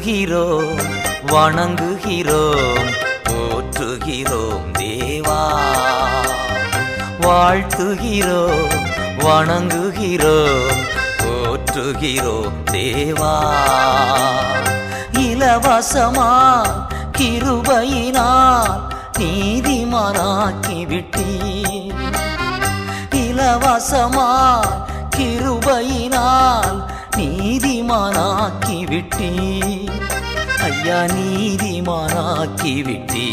வாழ்த்துகிறோம் வணங்குகிறோம் போற்றுகிறோம் தேவா. வாழ்த்துகிறோம் வணங்குகிறோம் போற்றுகிறோம் தேவா. இலவசமா கிருபையினால் நீதிமானாக்கி விட்டீர் இலவசமா கிருபையினால் நீதிமானாக்கி விட்டீ ஐயா நீதிமானாக்கி விட்டீ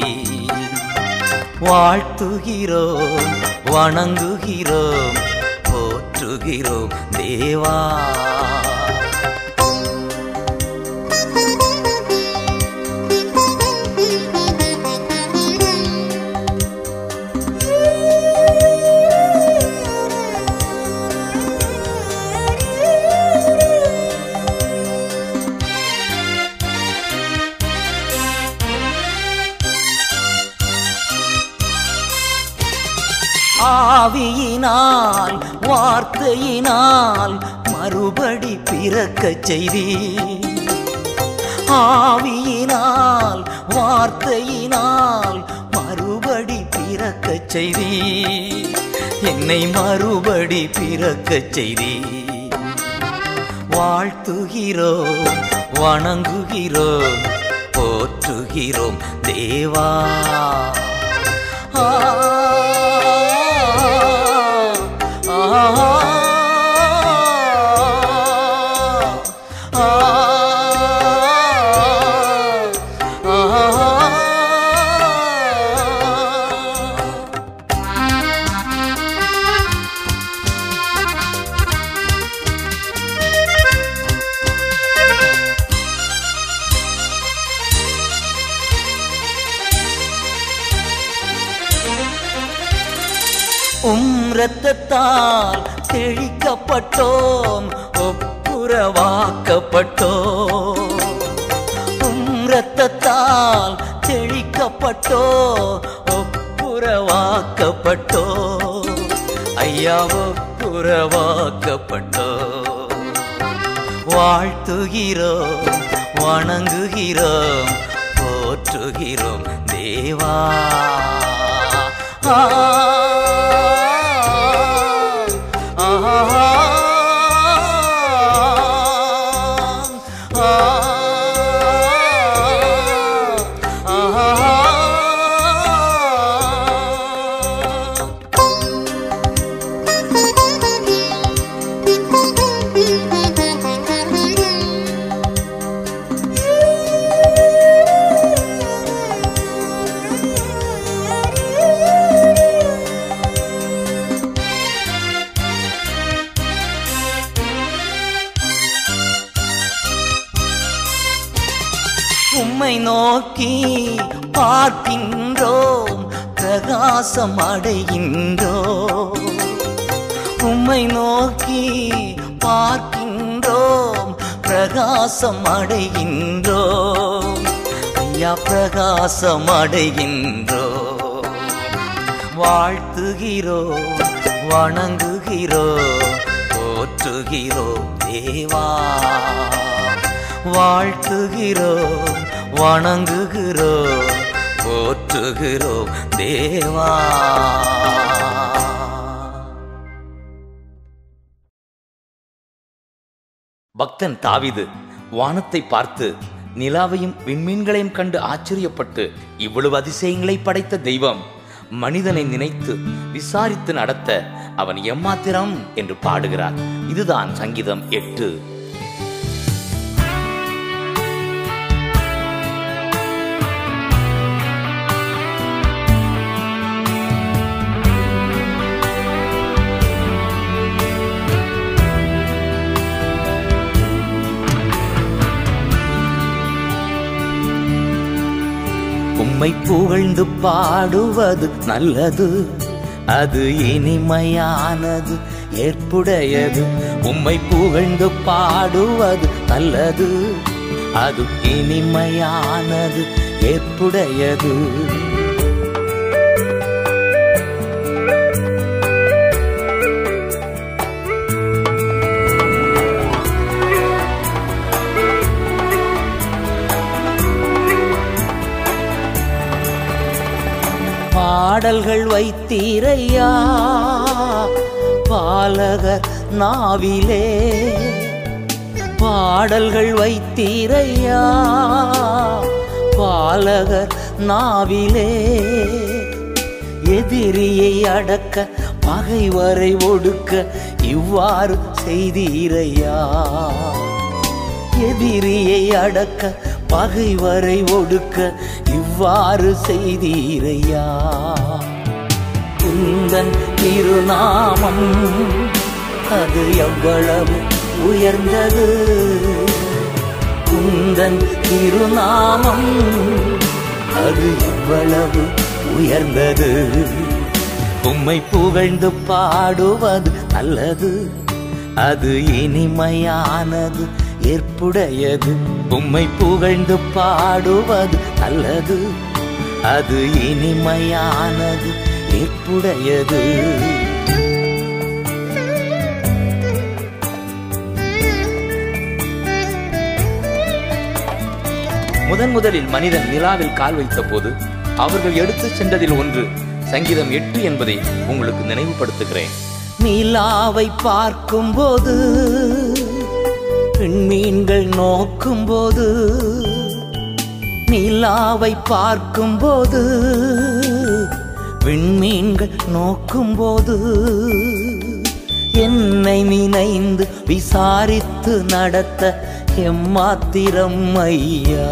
வாழ்த்துகிறோம் வணங்குகிறோம் போற்றுகிறோம் தேவா. வார்த்தையினால் மறுபடி பிறக்க செய்தி ஆவியினால் வார்த்தையினால் மறுபடி பிறக்க செய்தி என்னை மறுபடி பிறக்க செய்தி வாழ்த்துகிறோம் வணங்குகிறோம் போற்றுகிறோம் தேவா. ஆ, ஆ, இரத்தத்தால் தெளிக்கப்பட்டோம் ஒப்புரவாக்கப்பட்டோம். உம் இரத்தத்தால் தெளிக்கப்பட்டோ ஒப்புரவாக்கப்பட்டோ ஐயா ஒப்புரவாக்கப்பட்டோ வாழ்த்துகிறோம் வணங்குகிறோம் போற்றுகிறோம் தேவா. ஆ, பிரகாசம் அடைகின்றோம் உம்மை நோக்கி பார்க்கின்றோம் பிரகாசம் அடைகின்றோம் ஐயா பிரகாசம் அடைகின்றோம் வாழ்த்துகிறோம் வணங்குகிறோம் போற்றுகிறோம் தேவா. வாழ்த்துகிறோம் வணங்குகிறோம் போற்றுகிறோம் தேவா. பக்தன் தாவிது வானத்தை பார்த்து நிலாவையும் விண்மீன்களையும் கண்டு ஆச்சரியப்பட்டு இவ்வளவு அதிசயங்களை படைத்த தெய்வம் மனிதனை நினைத்து விசாரித்து நடத்த அவன் எம்மாத்திரம்? என்று பாடுகிறார். இதுதான் சங்கீதம் எட்டு. உம்மை புகழ்ந்து பாடுவது நல்லது. அது இனிமையானது ஏற்புடையது. உம்மை புகழ்ந்து பாடுவது நல்லது. அது இனிமையானது ஏற்புடையது. பாடல்கள் வைத்தீரையா? பாலக நாவிலே பாடல்கள் வைத்தீரையா? பாலகர் நாவிலே எதிரியை அடக்க பகைவரை ஒடுக்க இவ்வாறு செய்தீரையா? எதிரியை அடக்க பகைவரை ஒடுக்க இவ்வாறு செய்தீரையா? குந்தன் திருநாமம் அது எவ்வளவு உயர்ந்தது? குந்தன் திருநாமம் அது எவ்வளவு உயர்ந்தது? உம்மை புகழ்ந்து பாடுவது நல்லது அது இனிமையானது ஏற்புடையது. உம்மை புகழ்ந்து பாடுவது நல்லது. அது இனிமையானது ஏற்புடையது. முதன் முதலில் மனிதன் நிலாவில் கால் வைத்த போது அவர்கள் எடுத்துச் சென்றதில் ஒன்று சங்கீதம் எட்டு என்பதை உங்களுக்கு நினைவுபடுத்துகிறேன். நிலாவை பார்க்கும்போது விண்மீன்கள் நோக்கும்போது நிலாவை பார்க்கும்போது விண்மீன்கள் நோக்கும்போது என்னை நினைந்து விசாரித்து நடத்த எம்மாத்திரம் ஐயா.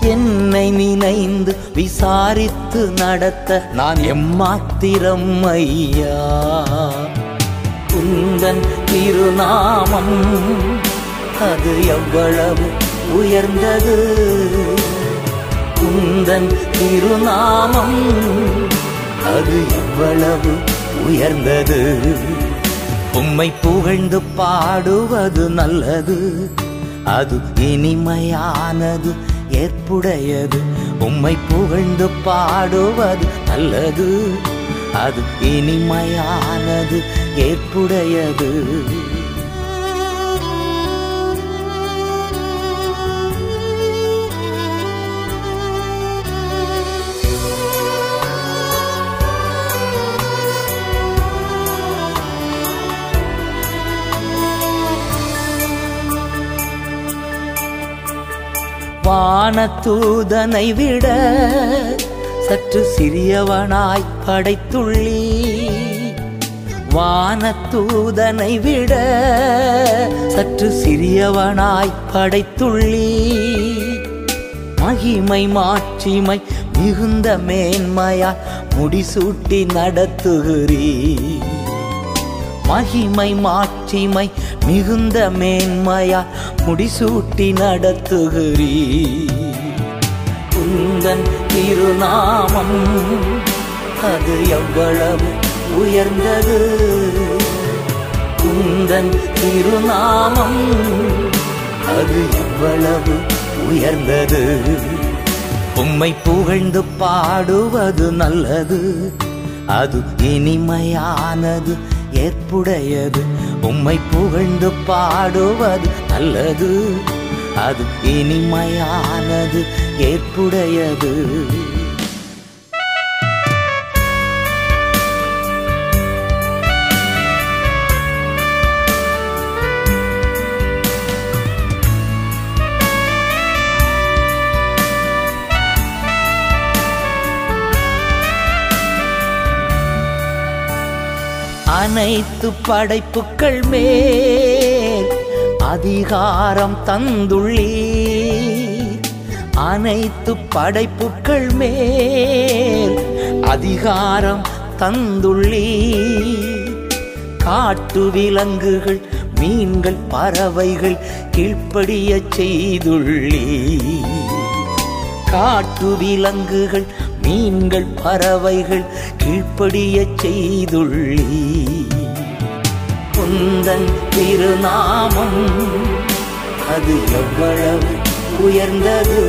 என்னை நினைந்து விசாரித்து நடத்த நான் எம்மாத்திரம் ஐயா. உந்தன் திருநாமம். அது எவ்வளவு உயர்ந்தது? உந்தன் திருநாமம். அது எவ்வளவு உயர்ந்தது? உம்மை புகழ்ந்து பாடுவது நல்லது. அது இனிமையானது ஏற்புடையது. உம்மை புகழ்ந்து பாடுவது நல்லது. அது இனிமையானது ஏற்புடையது. வானத்தூதனை விட சற்று சிறியவனாய் படைத்துள்ளி வானத்தூதனை விட சற்று சிறியவனாய் படைத்துள்ளி. மகிமை மாட்சிமை மிகுந்த மேன்மையா முடிசூட்டி நடத்துகிறீ. மகிமை மாட்சிமை மிகுந்த மேன்மையா முடிசூட்டி நடத்துகிறீ. குந்தன் திருநாமம் அது எவ்வளவு உயர்ந்தது. குந்தன் திருநாமம் அது இவ்வளவு உயர்ந்தது. உம்மை புகழ்ந்து பாடுவது நல்லது. அது இனிமையானது ஏற்புடையது. உம்மை புகழ்ந்து பாடுவது நல்லது. அது இனிமையானது ஏற்புடையது. அனைத்து படைப்புக்கள் மேல் அதிகாரம் தந்துள்ளி அனைத்து படைப்புக்கள் மேல் அதிகாரம் தந்துள்ளி காட்டு விலங்குகள் மீன்கள் பறவைகள் கீழ்ப்படிய செய்துள்ளி காட்டு விலங்குகள் மீன்கள் பறவைகள் கீழ்ப்படிய செய்துள்ளி. குந்தன் திருநாமம் அது எவ்வளவு உயர்ந்தது?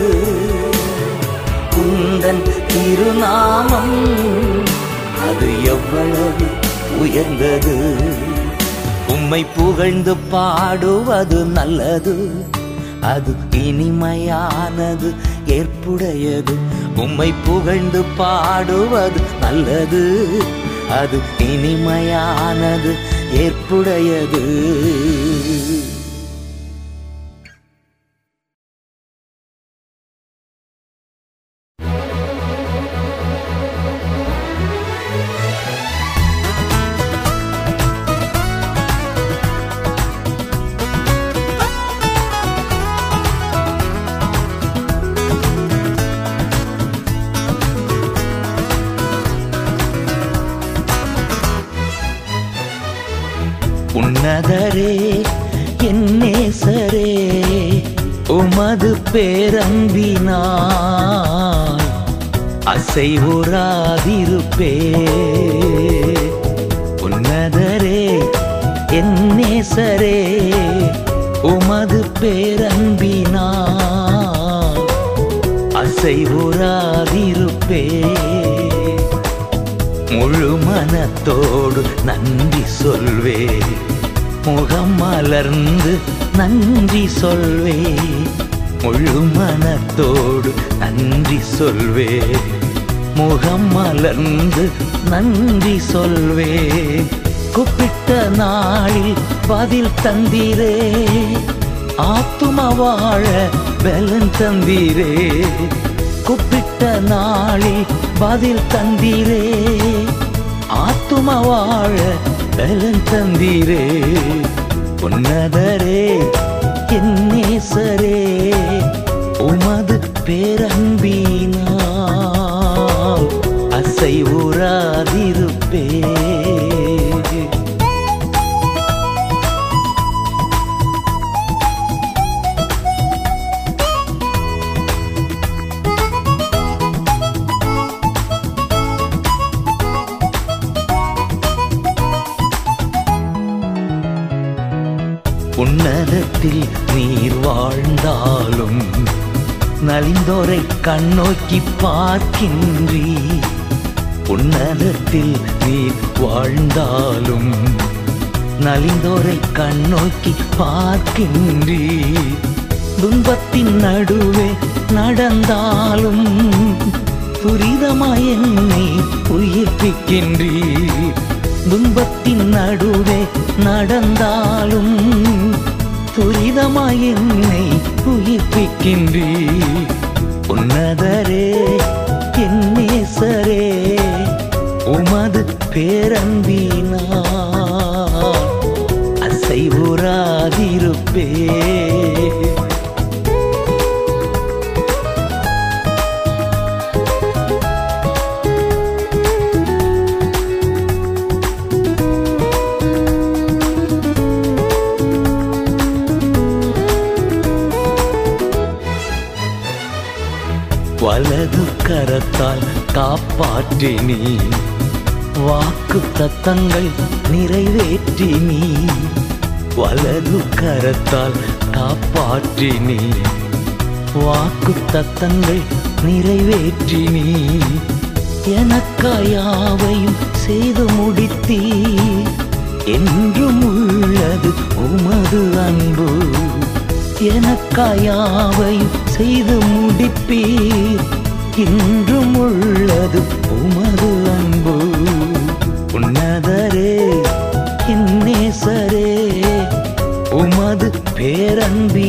குந்தன் திருநாமம் அது எவ்வளவு உயர்ந்தது? உம்மை புகழ்ந்து பாடுவது நல்லது அது இனிமையானது ஏற்புடையது. உம்மை புகழ்ந்து பாடுவது நல்லது. அது இனிமையானது ஏற்புடையது. ஆசை அசைவுறாதிருப்பே உன்னதரே என் நேசரே உமது அசை அசைவுறாதிருப்பே முழு மனத்தோடு நன்றி சொல்வே. முகம் மலர்ந்து நன்றி சொல்வே. முழு மனத்தோடு நன்றி சொல்வே. முகம் மலர்ந்து நன்றி சொல்வே. கூப்பிட்ட நாளில் பதில் தந்தீரே. ஆத்தும வாழ பலன் தந்தீரே. கூப்பிட்ட நாளில் பதில் தந்தீரே. ஆத்தும வாழ பலன் தந்தீரே. உன்னதரே என் நேசரே. உமது பேரன்பீ கண்ணோக்கி பார்க்கின்றி. உன்னதத்தில் நீ வாழ்ந்தாலும் நலிந்தோரை கண்ணோக்கி பார்க்கின்றி. துன்பத்தின் நடுவே நடந்தாலும் துரிதமாய் என்னை உயிர்ப்பிக்கின்றி. துன்பத்தின் நடுவே நடந்தாலும் துரிதமாய் என்னை உயிர்ப்பிக்கின்றீ. உன்னதரே என் நேசரே உமது பேரன்பினால் அசைவுறாதிருப்பே நீ. வாக்கு தத்தங்கள் நிறைவேற்றினி வலது கரத்தால் காப்பாற்றினி வாக்கு தத்தங்கள் நிறைவேற்றினி எனக்காயாவையும் செய்து முடித்தீ என்றும் உள்ளது உமது அன்பு. எனக்காயாவையும் செய்து முடிப்பீர். இன்றும் உள்ளது உமது அன்பு உன்னதரே என் நேசரே உமது பேரன்பி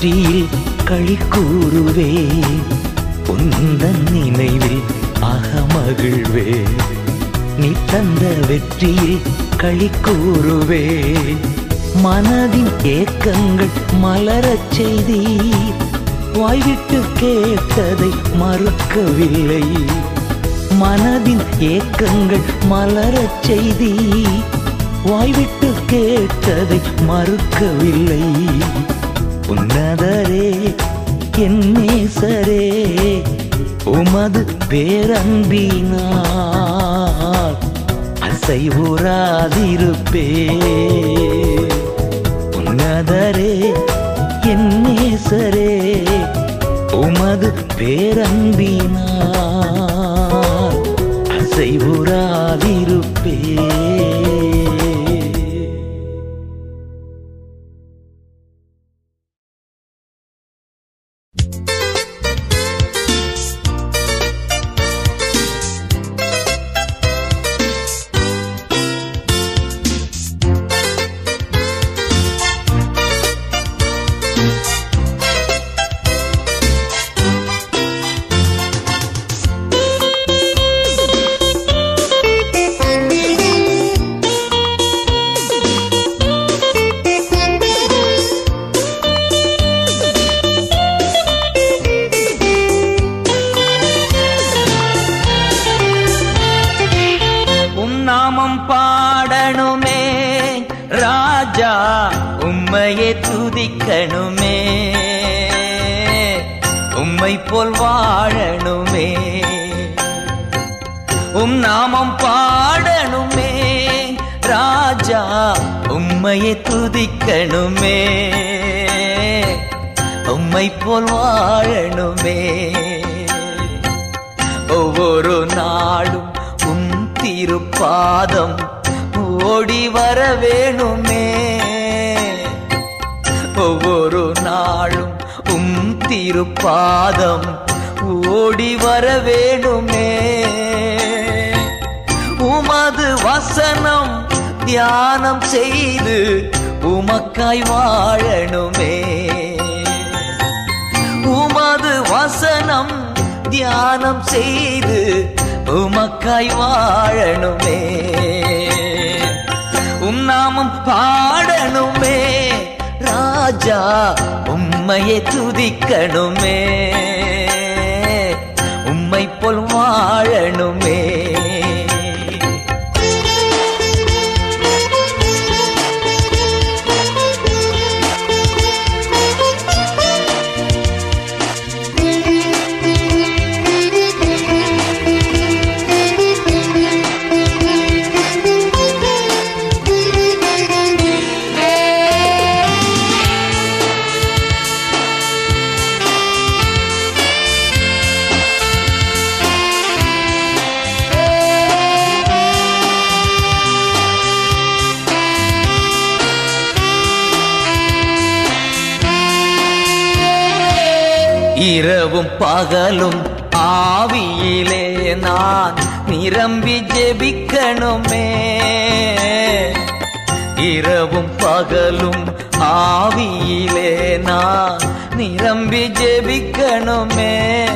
தந்த களி கூறுவே உந்தன் நினைவில் அகமகிழ்வே நீ தந்த வெற்றியில் களி கூறுவே மனதின் ஏக்கங்கள் மலரச் செய்தி வாய்விட்டு கேட்டதை மறுக்கவில்லை. மனதின் ஏக்கங்கள் மலரச் செய்தி வாய்விட்டு கேட்டதை மறுக்கவில்லை. உன்னதரே என் நேசரே உமது பேரன்பினால் அசைவுறாதிருப்பே உன்னதரே என் நேசரே உமது பேரன்பினால் அசைவுறாதிருப்பே பாதம் ஓடி வர வேணுமே உமது வசனம் தியானம் செய்து உமக்காய் வாழணுமே. உமது வசனம் தியானம் செய்து உமக்காய் வாழணுமே. உம் நாமம் பாடணுமே. ராஜா உம்மையே துதிக்கணுமே. உம்மை போல் வாழணுமே. இரவும் பகலும் ஆவியிலே நான் நிரம்பி ஜெபிக்கணுமே. இரவும் பகலும் ஆவியிலே நான் நிரம்பி ஜெபிக்கணுமே.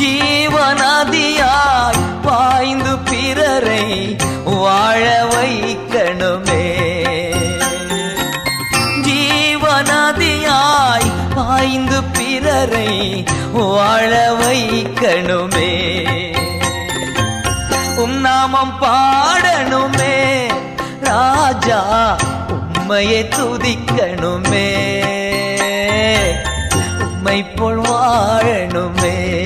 ஜீவநதியாய் பாய்ந்து பிறரை வாழ வைக்கணுமே. ஜீவநதியாய் பாய்ந்து வரை வாழ வைக்கணுமே. உம் நாமம் பாடணுமே ராஜா உம்மையை துதிக்கணுமே. உம்மை போல் வாழணுமே.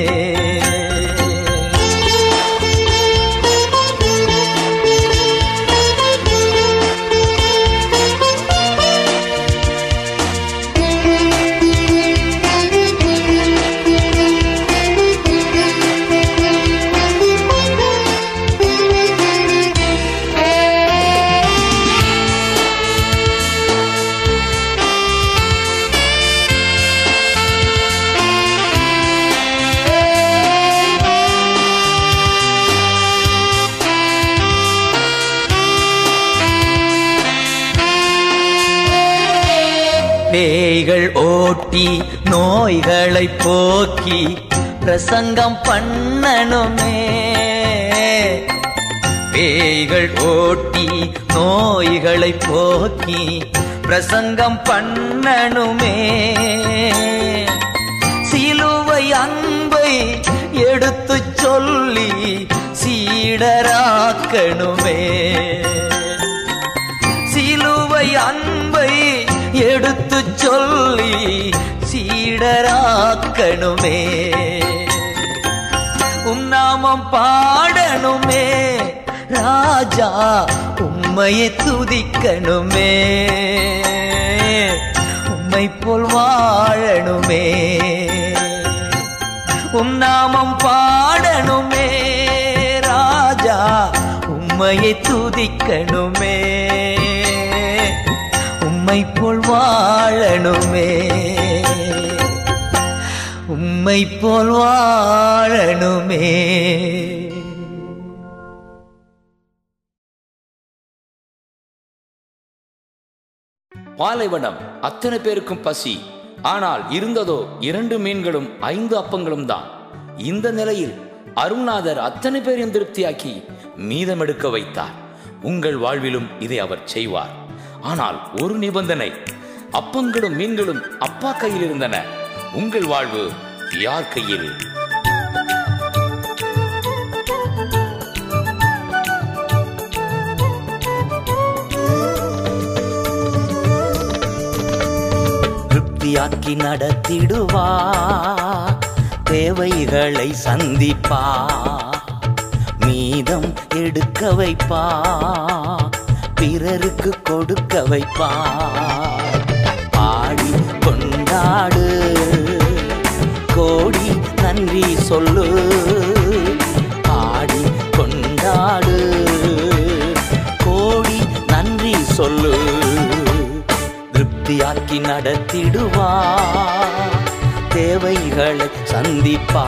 ஓட்டி நோய்களை போக்கி பிரசங்கம் பண்ணணுமே. பேய்கள் ஓட்டி நோய்களை போக்கி பிரசங்கம் பண்ணணுமே. சிலுவை அன்பை எடுத்து சொல்லி சீடராக்கணுமே. சிலுவை அன்பை எடுத்து சொல்லி சீடராக்கணுமே. உன்னாமம் பாடணுமே. ராஜா உம்மையை துதிக்கணுமே. உம்மை போல் வாழணுமே. உன்னாமம் பாடணுமே. ராஜா உம்மையை துதிக்கணுமே. உம்மை போல் வாழணுமே. உம்மை போல் வாழணுமே. பாலைவனம் அத்தனை பேருக்கும் பசி. ஆனால் இருந்ததோ இரண்டு மீன்களும் ஐந்து அப்பங்களும் தான். இந்த நிலையில் அருணாதர் அத்தனை பேரையும் திருப்தியாக்கி மீதமெடுக்க வைத்தார். உங்கள் வாழ்விலும் இதை அவர் செய்வார். ஆனால் ஒரு நிபந்தனை. அப்பங்களும் மீன்களும் அப்பா கையில் இருந்தன. உங்கள் வாழ்வு யார் கையில்? திருப்தியாக்கி நடத்திடுவா. தேவைகளை சந்திப்பா. மீதம் எடுக்க வைப்பா. பிறருக்கு கொடுக்க வைப்பார். பாடி கொண்டாடு. கோடி நன்றி சொல்லு. பாடி கொண்டாடு. கோடி நன்றி சொல்லு. திருப்தியாக்கி நடத்திடுவா தேவைகளை சந்திப்பா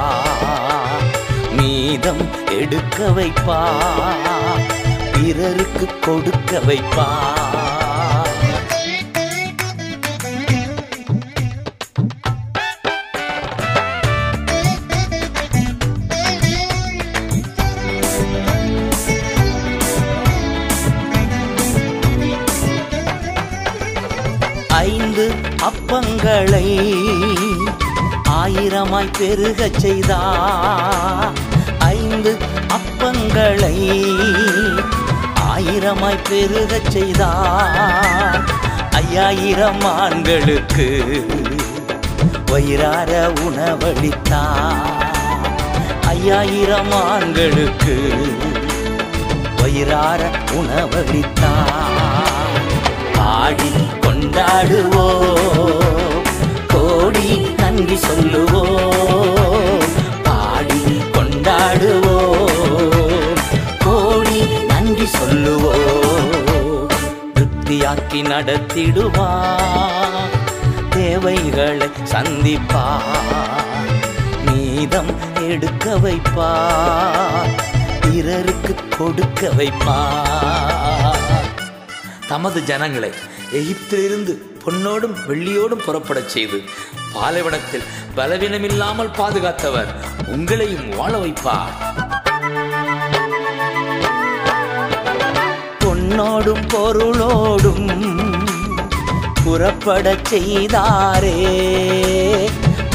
மீதம் எடுக்க வைப்பா பிறருக்கு கொடுக்க வைப்பா. ஐந்து அப்பங்களை ஆயிரமாய் பெருகச் செய்தா. ஐந்து அப்பங்களை ஆயிரமாய் பெருகச் செய்தார். ஐயாயிரம் ஆண்களுக்கு வயிறார உணவளித்தார். ஐயாயிரம் ஆண்களுக்கு வயிறார உணவளித்தார். பாடி கொண்டாடுவோ கோடி நன்றி சொல்லுவோ வழியாக்கி நடத்திடுவா. தேவைகளை சந்திப்பா. மீதம் எடுக்க வைப்பா. பிறருக்கு கொடுக்க வைப்பா. தமது ஜனங்களை எகிப்திலிருந்து பொன்னோடும் வெள்ளியோடும் புறப்படச் செய்து பாலைவனத்தில் பலவீனமில்லாமல் பாதுகாத்தவர் உங்களையும் வாழ வைப்பார். பொன்னோடும் பொருளோடும் புறப்படச் செய்தாரே.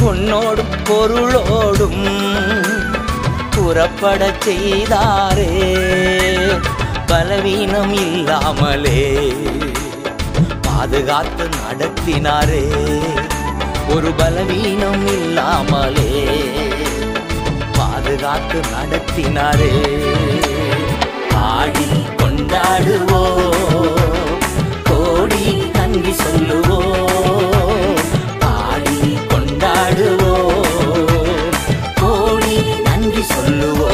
பொன்னோடும் பொருளோடும் புறப்படச் செய்தாரே. பலவீனம் இல்லாமலே பாதுகாத்து நடத்தினாரே. ஒரு பலவீனம் இல்லாமலே பாதுகாத்து நடத்தினாரே. பாடி கொண்டாடுவோ? கோடி நன்றி சொல்லுவோ? பாடி கொண்டாடுவோ? கோடி நன்றி சொல்லுவோ?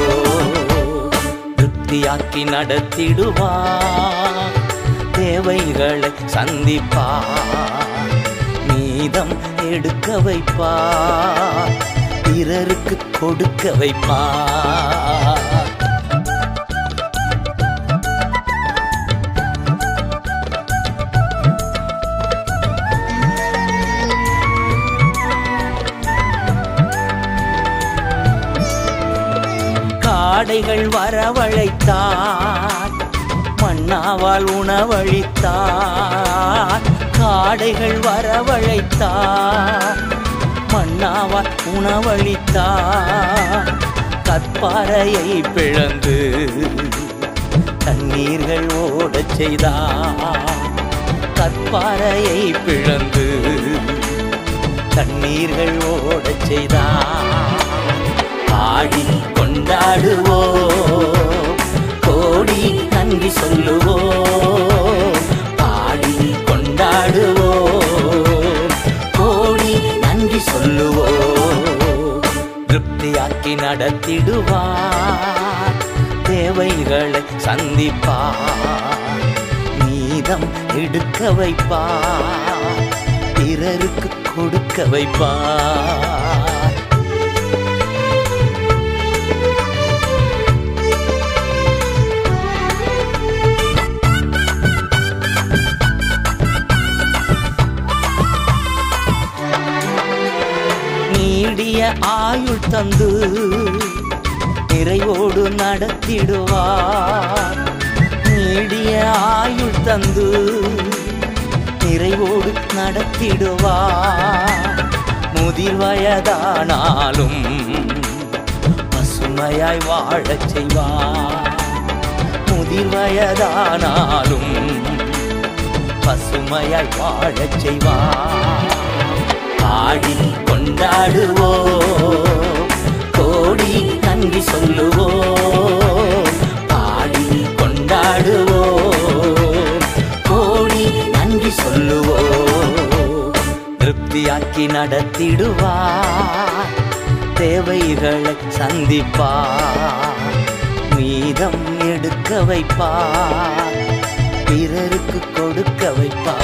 திருப்தியாக்கி நடத்திடுவா? தேவைகளை சந்திப்பா? மீதம் எடுக்க வைப்பா? பிறருக்கு கொடுக்க வைப்பா? காடைகள் வரவழைத்தார். மன்னாவால் உணவழித்தார் காடைகள் வரவழைத்தார். மன்னாவால் உணவழித்தார் கற்பாறையை பிளந்து தண்ணீர்கள் ஓடச் செய்தார். கற்பாறையை பிளந்து தண்ணீர்கள் ஓடச் செய்தார். ஆடி கொண்டாடுவோ. கோடி நன்றி சொல்லுவோ. ஆடி கொண்டாடுவோ. கோடி நன்றி சொல்லுவோ. திருப்தியாக்கி நடத்திடுவார். தேவைகளை சந்திப்பார். மீதம் எடுக்க வைப்பார். பிறருக்கு கொடுக்க வைப்பார். நீடிய ஆயுள் தந்து நிறைவோடு நடத்திடுவார். நீடிய ஆயுள் தந்து நிறைவோடு நடத்திடுவார். முதிர் வயதானாலும் பசுமையாய் வாழச் செய்வார். முதிர் வயதானாலும் பசுமையாய் வாழச் செய்வார். ஆடி கொண்டாடுவோ கோடி நன்றி சொல்லுவோ பாடி கொண்டாடுவோ கோடி நன்றி சொல்லுவோ திருப்தியாக்கி நடத்திடுவா தேவைகளை சந்திப்பா மீதம் எடுக்க வைப்பா பிறருக்கு கொடுக்க வைப்பா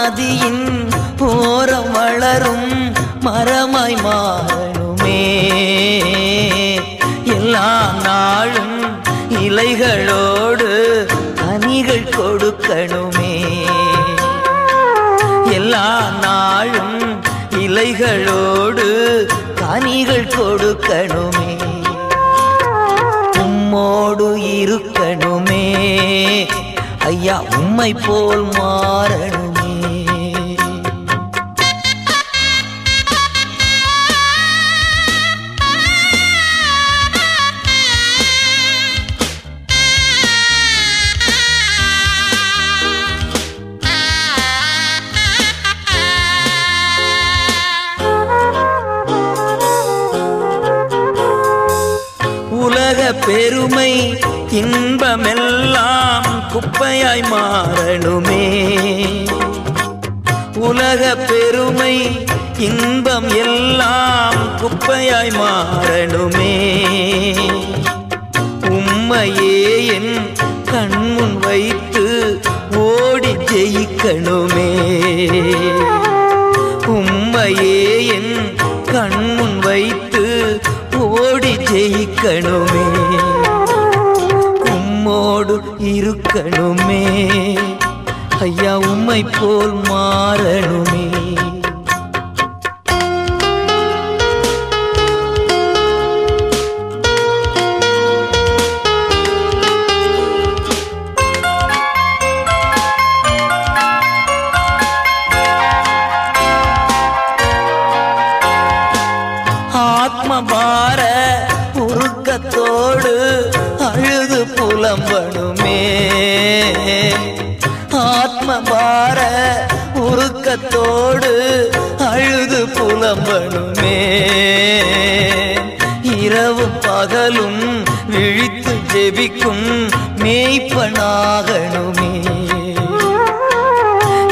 நதியின் ஓரம் வளரும் மரமாய் மாறணுமே. எல்லா நாளும் இலைகளோடு கனிகள் கொடுக்கணுமே. எல்லா நாளும் இலைகளோடு கனிகள் கொடுக்கணுமே. உம்மோடு இருக்கணுமே. ஐயா உம்மை போல் மாறணும். இன்பமெல்லாம் குப்பையாய் மாறணுமே. உலக பெருமை இன்பம் எல்லாம் குப்பையாய் மாறணுமே. உம்மையே என் கண்முன் வைத்து ஓடி ஜெயிக்கணுமே. உம்மையே என் கண்முன் வைத்து ஓடி ஜெயிக்கணுமே. இருக்கணுமே. ஐயா உம்மை போல் மாறணுமே. விழித்து மேய்ப்பனாகணுமே.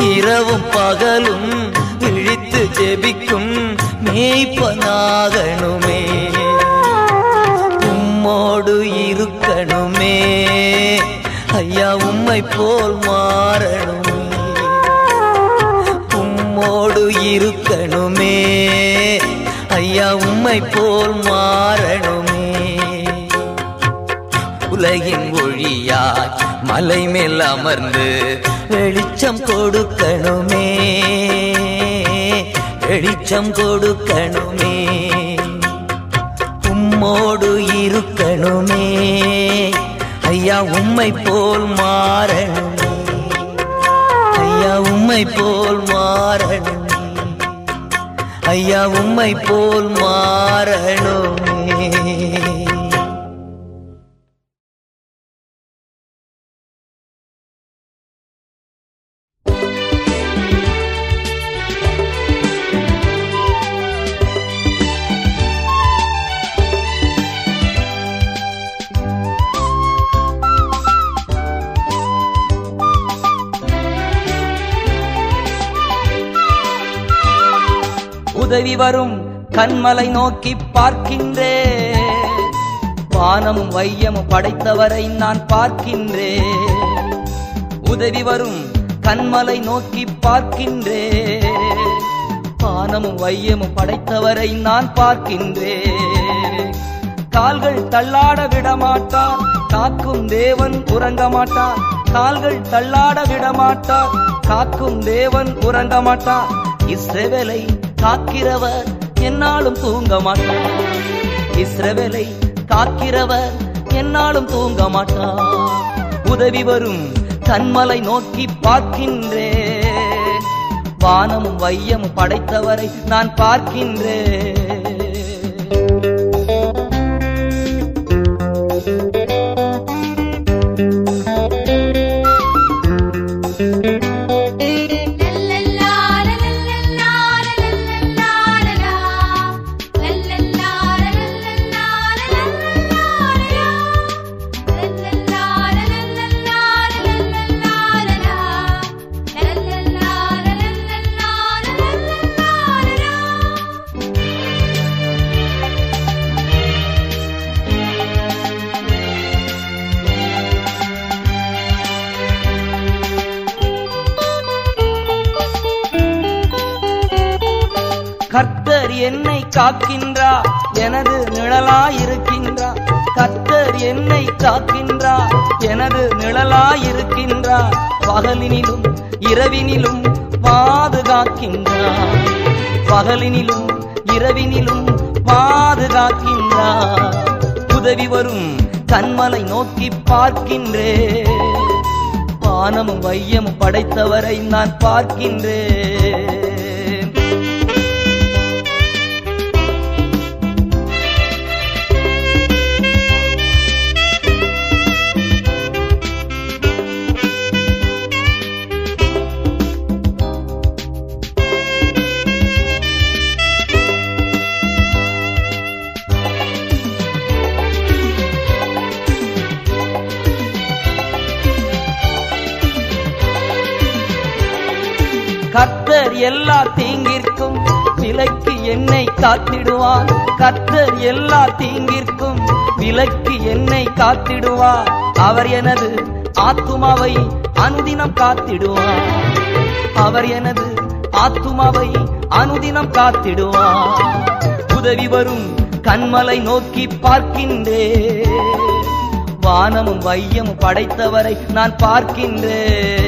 இரவும் பகலும் விழித்து ஜெபிக்கும் மேய்ப்பனாகணுமே. உம்மோடு இருக்கணுமே. ஐயா உம்மை போல் மாறணுமே. உம்மோடு இருக்கணுமே. ஐயா உம்மை போல் மாறணும். உலகின் ஒழியாய் மலை மேல் அமர்ந்து வெளிச்சம் கொடுக்கணுமே. வெளிச்சம் கொடுக்கணுமே. உம்மோடு இருக்கணுமே. ஐயா உம்மை போல் மாறணுமே. ஐயா உம்மை போல் மாறணுமே. ஐயா உம்மை போல் மாறணுமே. வரும் கண்மலை நோக்கி பார்க்கின்றேன். வானமும் வையமும் படைத்தவரை நான் பார்க்கின்றேன். உதவி வரும் கண்மலை நோக்கி பார்க்கின்றேன். வானமும் வையமும் படைத்தவரை நான் பார்க்கின்றேன். கால்கள் தள்ளாட விடமாட்டார் காக்கும் தேவன் உறங்க மாட்டார் கால்கள் தள்ளாட விடமாட்டார் காக்கும் தேவன் உறங்க மாட்டார் இஸ்ரேவேலை காக்கிறவர் என்னாலும் தூங்க மாட்டார். இஸ்ரவேலை காக்கிறவர் என்னாலும் தூங்க மாட்டார். உதவி வரும் கண்மலை நோக்கி பார்க்கின்றே வானமும் வையமும் படைத்தவரை நான் பார்க்கின்றேன். என்னை காக்கின்றார் எனது நிழலாயிருக்கின்றார் கத்தர் என்னை காக்கின்றார் எனது நிழலாயிருக்கின்றார் பகலினிலும் இரவினிலும் பாதுகாக்கின்றார் பகலினிலும் இரவினிலும் பாதுகாக்கின்றார் உதவி வரும் கண்மலை நோக்கி பார்க்கின்றே வானமும் வையமும் படைத்தவரை நான் பார்க்கின்றேன். காத்திடுவார். கத்தர் எல்லா தீங்கிற்கும் விலக்கி என்னை காத்திடுவார். அவர் எனது ஆத்துமாவை அனுதினம் காத்திடுவார். அவர் எனது ஆத்துமாவை அனுதினம் காத்திடுவார். உதவி வரும் கண்மலை நோக்கி பார்க்கின்றே வானமும் வையமும் படைத்தவரை நான் பார்க்கின்றேன்.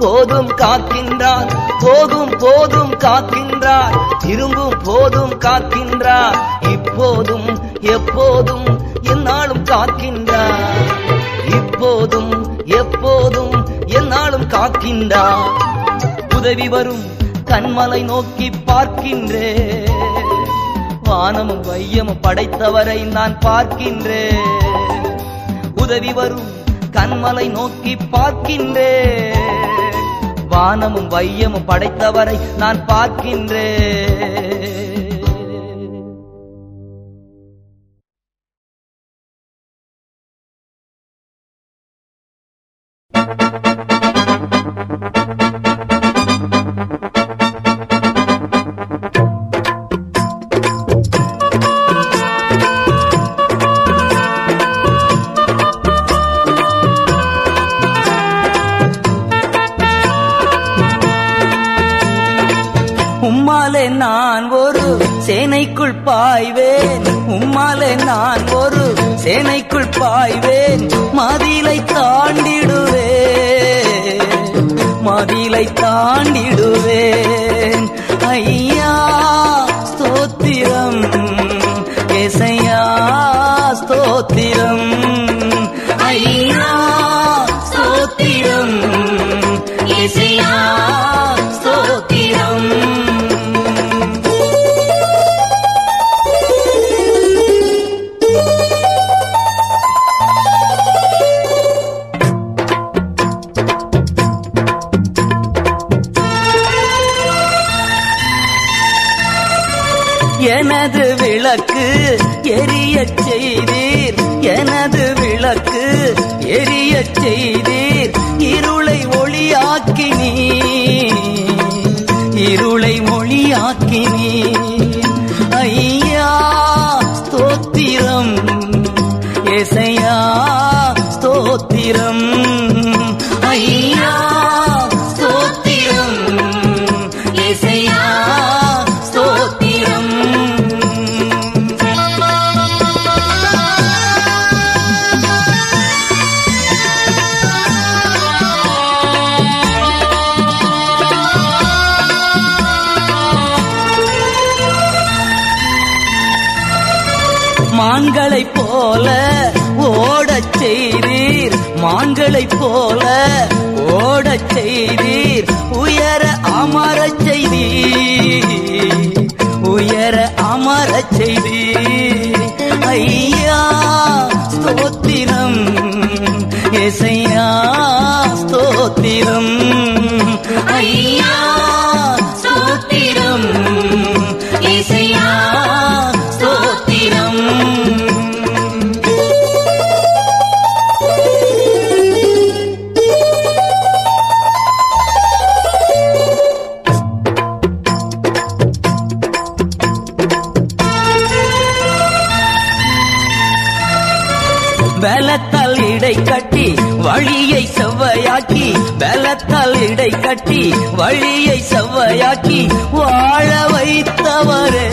போதும் காக்கின்றார் போகும் போதும் காக்கின்றார் திரும்பும் போதும் காக்கின்றார் இப்போதும் எப்போதும் என்னாலும் காக்கின்றார். இப்போதும் எப்போதும் என்னாலும் காக்கின்றார். உதவி வரும் கண்மலை நோக்கி பார்க்கின்றே வானமும் வையமும் படைத்தவரை நான் பார்க்கின்றேன். உதவி வரும் கண்மலை நோக்கி பார்க்கின்றேன். வானமும் வையமும் படைத்தவரை நான் பார்க்கின்றேன். உம்மாலே நான் ஒரு சேனைக்குள் பாய்வேன். உம்மாலே நான் ஒரு சேனைக்குள் பாய்வேன். மதிலை தாண்டிடுவேன். மதிலை தாண்டிடுவேன். ஐயா ஸ்தோத்திரம். எசையா ஸ்தோத்திரம். ஐயா ஸ்தோத்திரம். எசையா விளக்கு எரியச் செய்தீர். எனது விளக்கு எரியச் செய்தீர். ஓடச் செய்தீர் உயர அமரச் செய்தீர் உயர அமரச் செய்தீர். ஐயா ஸ்தோத்திரம். எசையா ஸ்தோத்திரம். ஐயா பலத்தால் கட்டி வழியை செவ்வையாக்கி வாழ வைத்தவரே.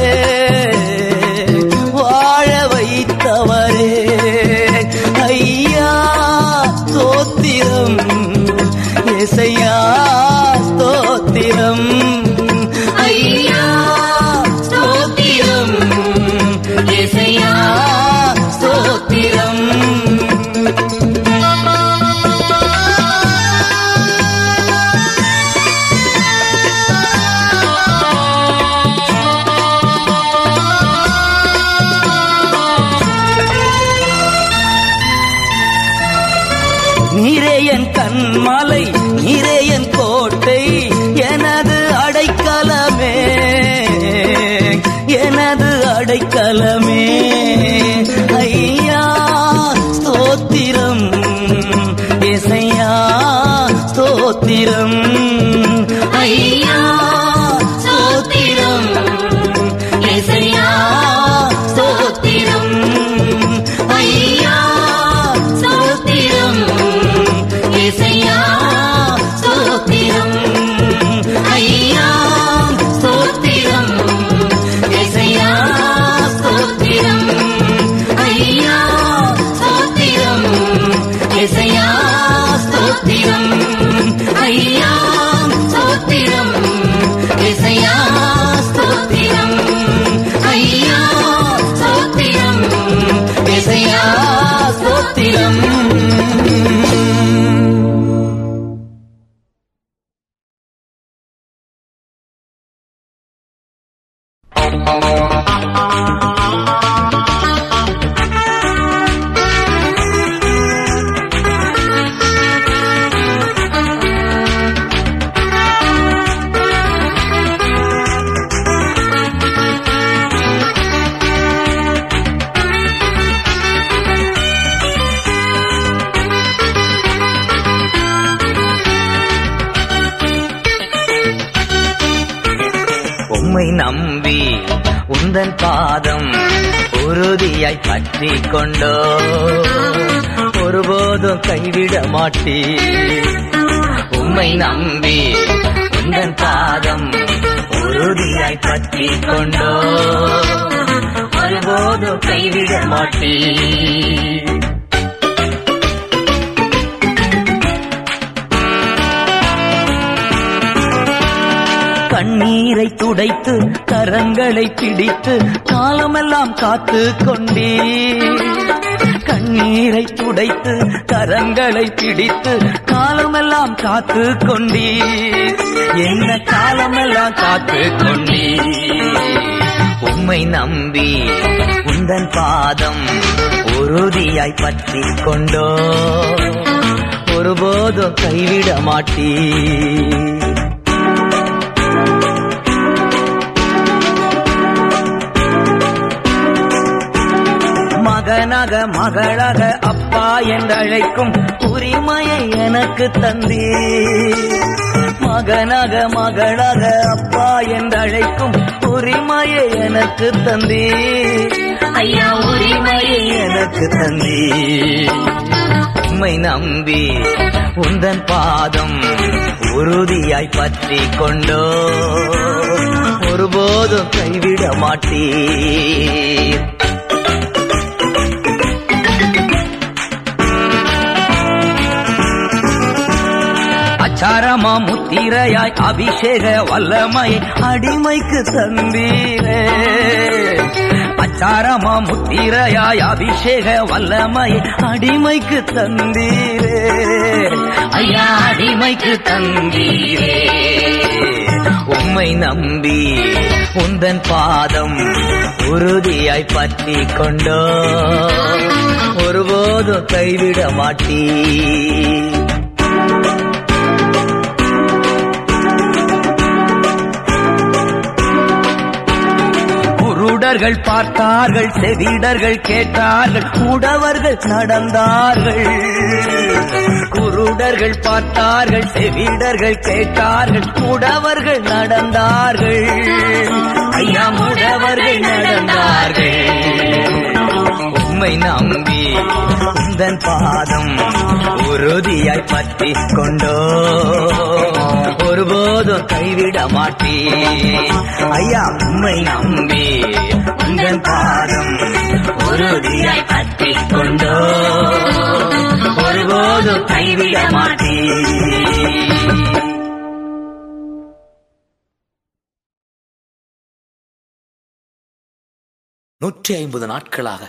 பிடித்து காலமெல்லாம் காத்து கொண்டே கண்ணீரை துடைத்து கரங்களை பிடித்து காலமெல்லாம் காத்து கொண்டே என்ன காலமெல்லாம் காத்து கொண்டே உம்மை நம்பி உந்தன் பாதம் உறுதியாய் பற்றி கொண்டோ. ஒருபோதும் கைவிட மாட்டீ மகனாக மகளாக அப்பா என்றழைக்கும் உரிமையை எனக்கு தந்தே மகனாக மகளாக அப்பா என்றழைக்கும் உரிமையை எனக்கு தந்தே ஐயா உரிமையை எனக்கு தந்தே உம்மை நம்பி உந்தன் பாதம் உறுதியாய் பற்றி கொண்டோ. ஒருபோதும் கைவிட மாட்டீர். அச்சாரமா முத்திரையாய் அபிஷேக வல்லமை அடிமைக்கு தந்தீரே. அச்சாரமா முத்திரையாய் அபிஷேக வல்லமை அடிமைக்கு தந்தீரே. ஐயா அடிமைக்கு தந்தீரே. உம்மை நம்பி உந்தன் பாதம் உறுதியாய் பற்றி கொண்டோ ஒருபோதும் கைவிட மாட்டீ குருடர்கள் பார்த்தார்கள் செவிடர்கள் கேட்டார்கள் உடவர்கள் நடந்தார்கள். குருடர்கள் பார்த்தார்கள் செவிடர்கள் கேட்டார்கள் உடவர்கள் நடந்தார்கள். ஐயா முடவர்கள் நடந்தார்கள். உண்மை நம்பி அதன் பாதம் உறுதியாய் பற்றி கொண்டோ ஒருபோதும் கைவிட மாட்டே ஐயா உண்மை நம்பி உந்தன் பாதம் உறுதியாய் பற்றி கொண்டோ ஒருபோதும் கைவிட மாட்டே நூற்றி ஐம்பது நாட்களாக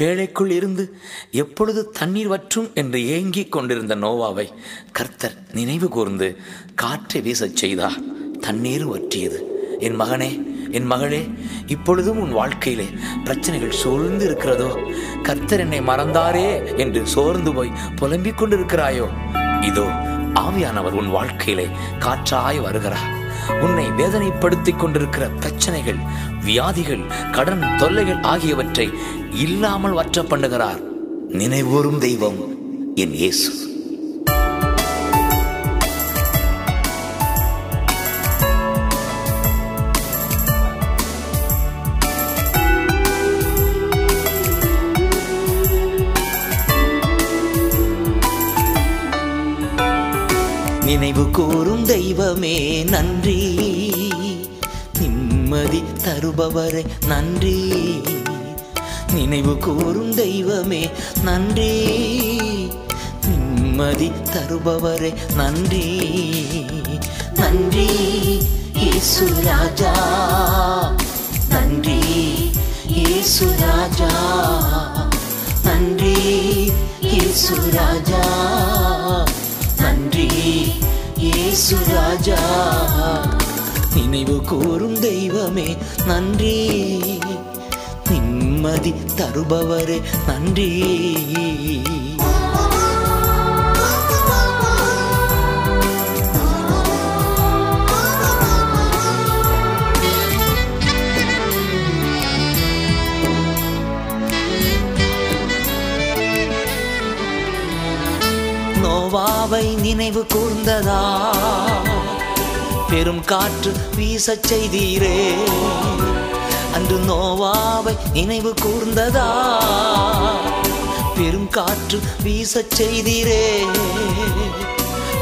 பேழைக்குள் இருந்து எப்பொழுது தண்ணீர் வற்றும் என்று ஏங்கிக் கொண்டிருந்த நோவாவை கர்த்தர் நினைவு கூர்ந்து காற்றை வீசச் செய்தார். தண்ணீர் வற்றியது. என் மகனே என் மகளே இப்பொழுதும் உன் வாழ்க்கையிலே பிரச்சனைகள் சூழ்ந்து இருக்கிறதோ? கர்த்தர் என்னை மறந்தாரே என்று சோர்ந்து போய் புலம்பிக் கொண்டிருக்கிறாயோ? இதோ ஆவியானவர் உன் வாழ்க்கையிலே காற்றாய் வருகிறார். உன்னை வேதனைப்படுத்திக் கொண்டிருக்கிற பிரச்சனைகள் வியாதிகள் கடன் தொல்லைகள் ஆகியவற்றை இல்லாமல் வற்ற பண்ணுகிறார். நினைவூரும் தெய்வம் என் இயேசு. நினைவு கூறும் தெய்வமே நன்றி. நிம்மதி தருபவரே நன்றி. நினைவு கூறும் தெய்வமே நன்றி. நிம்மதி தருபவரே நன்றி. நன்றி இயேசு ராஜா. நன்றி இயேசு ராஜா. நன்றி இயேசு ராஜா. நன்றி. இயேசு ராஜா. நினைவு கூறும் தெய்வமே நன்றி. நிம்மதி தருபவரே நன்றி. நோவாவை நினைவு கூர்ந்ததா? பெரும் காற்று வீசச் செய்தீரே. அன்று நோவாவை நினைவு கூர்ந்ததா? பெரும் காற்று வீசச் செய்தீரே.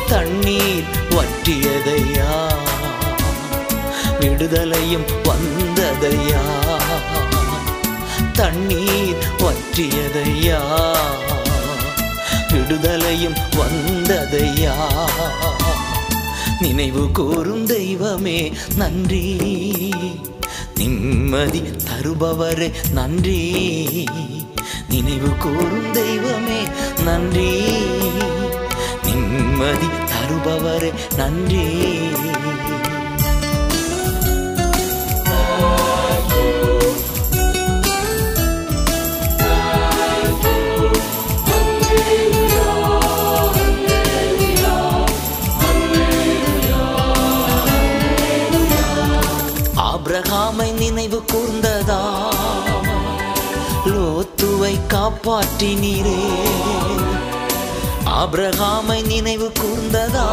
தண்ணீர் வற்றியதையா? விடுதலையும் வந்ததையா? தண்ணீர் வற்றியதையா? விடுதலையும் வந்ததையா? நினைவு கூறும் தெய்வமே நன்றி. நிம்மதி தருபவரே நன்றி. நினைவு கூறும் தெய்வமே நன்றி. நிம்மதி தருபவரே நன்றி. Oh கூர்ந்ததா லோத்துவை காப்பாற்றினீரே. ஆபிரகாமை நினைவு கூர்ந்ததா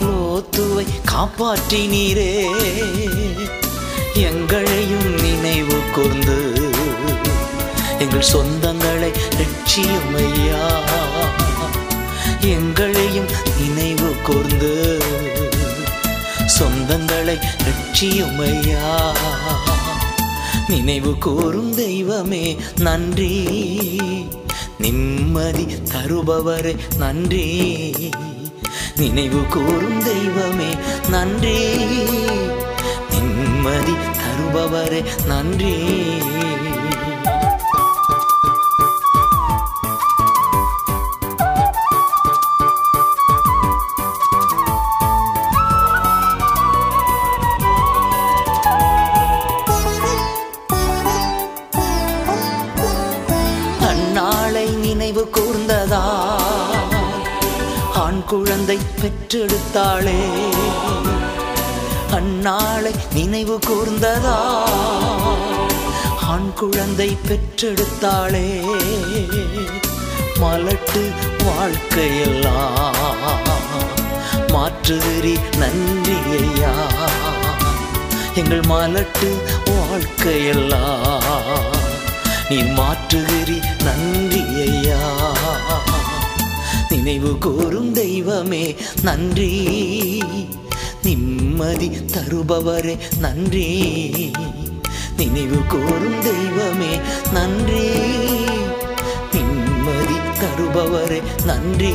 லோத்துவை காப்பாற்றினீரே. எங்களையும் நினைவு கூர்ந்து. எங்கள் சொந்தங்களை ரட்சியுமையா எங்களையும் நினைவு கூர்ந்து. சொந்தங்களை ரட்சியுமையா. நினைவு கூறும் தெய்வமே நன்றி. நிம்மதி தருபவரே நன்றி. நினைவு கூறும் தெய்வமே நன்றி. நிம்மதி தருபவரே நன்றி. குழந்தை பெற்றெடுத்தாளே. அந்நாளை நினைவு கூர்ந்ததா? ஆண் குழந்தை பெற்றெடுத்தாளே. மலட்டு வாழ்க்கையெல்லாம் மாற்றுகிறி நன்றி ஐயா எங்கள் மலட்டு வாழ்க்கையெல்லாம் நீ மாற்றுகிறி நன்றி ஐயா நினைவு கூறும் தெய்வமே நன்றி. நிம்மதி தருபவரே நன்றி. நினைவு கூறும் தெய்வமே நன்றி. நிம்மதி தருபவரே நன்றி.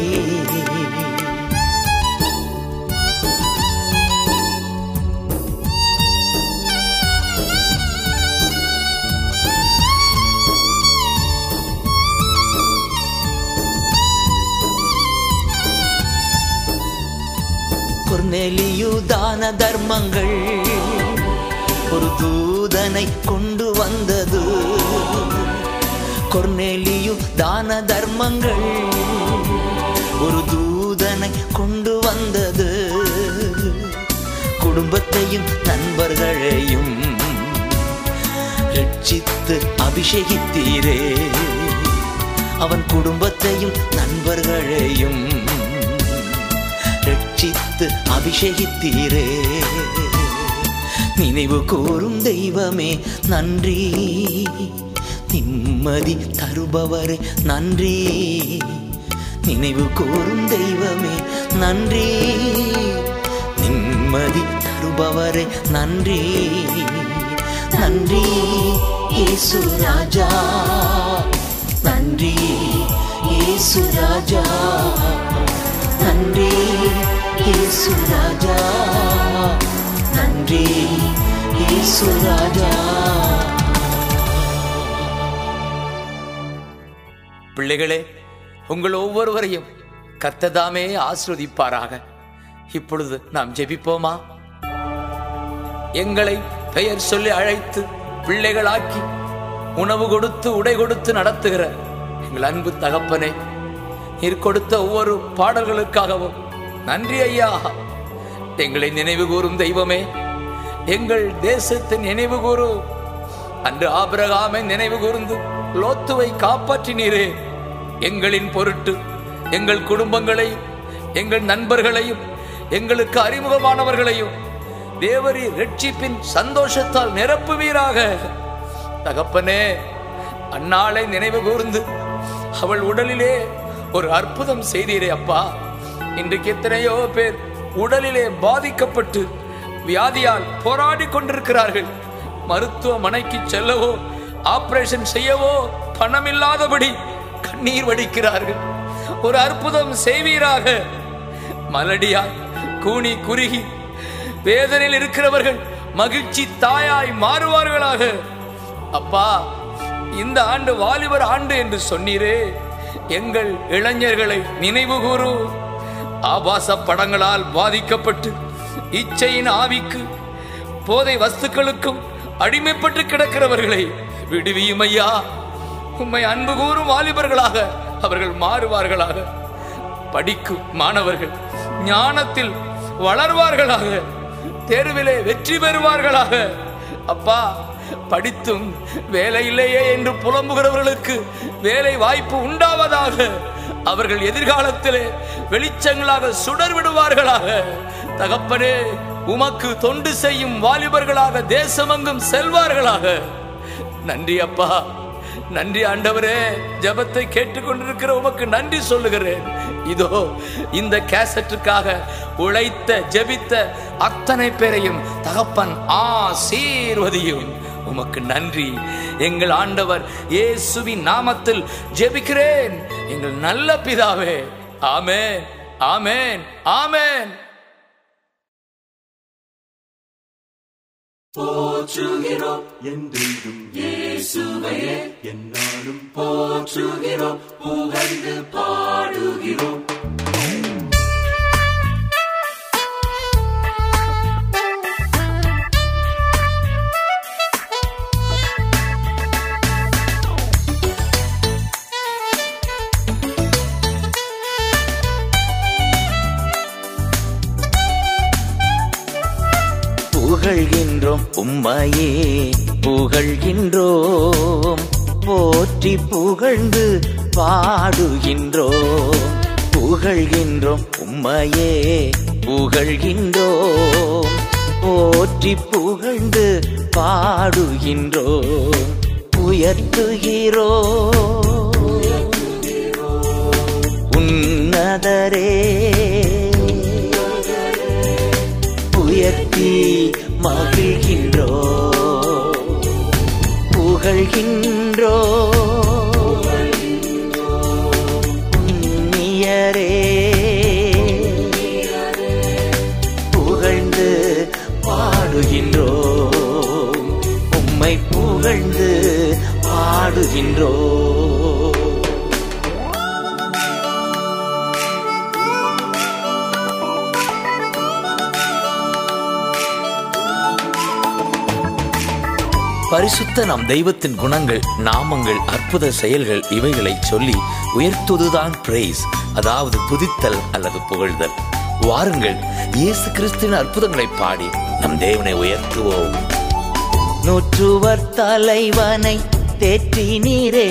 கொர்நேலியு தான தர்மங்கள். ஒரு தூதனை கொண்டு வந்தது. கொர்நெலியு தான தர்மங்கள். ஒரு தூதனை கொண்டு வந்தது. குடும்பத்தையும் நண்பர்களையும் ரட்சித்து அபிஷேகித்தீரே. அவன் குடும்பத்தையும் நண்பர்களையும் பார்த்து அபிஷேகித்தீரே. நினைவு கூறும் தெய்வமே நன்றி. நிம்மதி தருபவரே நன்றி. நினைவு கூறும் தெய்வமே நன்றி. நிம்மதி தருபவரே நன்றி. நன்றி இயேசு ராஜா. நன்றி இயேசு ராஜா. நன்றி. இயேசு ராஜா நன்றி பிள்ளைகளே உங்கள் ஒவ்வொருவரையும் கர்த்ததாமே ஆஸ்ரோதிப்பாராக இப்பொழுது நாம் ஜெபிப்போமா? எங்களை பெயர் சொல்லி அழைத்து பிள்ளைகளாக்கி உணவு கொடுத்து உடை கொடுத்து நடத்துகிற எங்கள் அன்பு தகப்பனே நீர் கொடுத்த ஒவ்வொரு பாடல்களுக்காகவும் நன்றி ஐயா. எங்களை நினைவு கூறும் தெய்வமே. எங்கள் தேசத்தின் நினைவு கூறும் அன்று ஆபிரகாமை நினைவு கூர்ந்து லோத்துவை காப்பாற்றினீரே. எங்களின் பொருட்டு எங்கள் குடும்பங்களையும் எங்கள் நண்பர்களையும் எங்களுக்கு அறிமுகமானவர்களையும் தேவரி ரட்சிப்பின் சந்தோஷத்தால் நிரப்புவீராக. தகப்பனே அன்னாளை நினைவு கூர்ந்து அவள் உடலிலே ஒரு அற்புதம் செய்தீரே அப்பா. இன்றைக்கு எத்தனையோ பேர் உடலிலே பாதிக்கப்பட்டு வியாதியால் போராடி கொண்டிருக்கிறார்கள். மருத்துவமனைக்கு செல்லவோ ஆபரேஷன் செய்யவோ பணமில்லாதபடி கண்ணீர் வடிக்கிறார்கள். ஒரு அற்புதம் செய்வீராக. மலடியாய் கூனி குறுகி வேதனையில் இருக்கிறவர்கள் மகிழ்ச்சி தாயாய் மாறுவார்களாக. அப்பா இந்த ஆண்டு வாலிபர் ஆண்டு என்று சொன்னீரே. எங்கள் இளைஞர்களை நினைவு கூறும் ஆபாச படங்களால் பாதிக்கப்பட்டு இச்சையின் ஆவிக்கு போதை வஸ்துக்களுக்கும் அடிமைப்பட்டு கிடக்கிறவர்களை விடுவியும் ஐயா உம்மை அன்பு கூறும் வாலிபர்களாக அவர்கள் மாறுவார்களாக. படிக்கும் மாணவர்கள் ஞானத்தில் வளர்வார்களாக. தேர்விலே வெற்றி பெறுவார்களாக. அப்பா படித்தும் வேலை இல்லையே என்று புலம்புகிறவர்களுக்கு வேலை வாய்ப்பு உண்டாவதாக அவர்கள் எதிர்காலத்திலே வெளிச்சங்களாக சுடர் விடுவார்களாக தகப்பனே உமக்கு தொண்டு செய்யும் வாலிபர்களாக தேசமெங்கும் செல்வார்களாக. நன்றி அப்பா. நன்றி ஆண்டவரே. ஜபத்தை கேட்டுக்கொண்டிருக்கிற உமக்கு நன்றி சொல்லுகிறேன். இதோ இந்த கேசட்டுக்காக உழைத்த ஜெபித்த அத்தனை பேரையும் தகப்பன் ஆசீர்வதியும். உமக்கு நன்றி. எங்கள் ஆண்டவர் இயேசுவின் நாமத்தில் ஜெபிக்கிறேன். எங்கள் நல்ல பிதாவே ஆமேன் ஆமேன் ஆமேன். போற்றுகிறோம் என்றென்றும் இயேசுவையே என்னாலும் போற்றுகிறோம். புகழ்ந்து பாடுகிறோம். உம்மையே புகழ்கின்றோம். போற்றி புகழ்ந்து பாடுகின்றோம். புகழ்கின்றோம் உம்மையே புகழ்கின்றோம். போற்றி புகழ்ந்து பாடுகின்றோம். உயர்த்துகிறோ. உன்னதரே. உயர்த்தி மகிழ்கின்றோ புகழ்கின்றோ? புண்ணியரே புகழ்ந்து பாடுகின்றோ? உம்மை புகழ்ந்து பாடுகின்றோ? பரிசுத்த நம் தெய்வத்தின் குணங்கள் நாமங்கள் அற்புத செயல்கள் இவைகளை சொல்லி உயர்த்துவதுதான் பிரேஸ் அதாவது துதித்தல் அல்லது புகழ்தல். வாருங்கள் இயேசு கிறிஸ்துவின் அற்புதங்களை பாடி நம் தேவனை உயர்த்துவோம். நூற்றுவர் தலைவனை தேற்றினீரே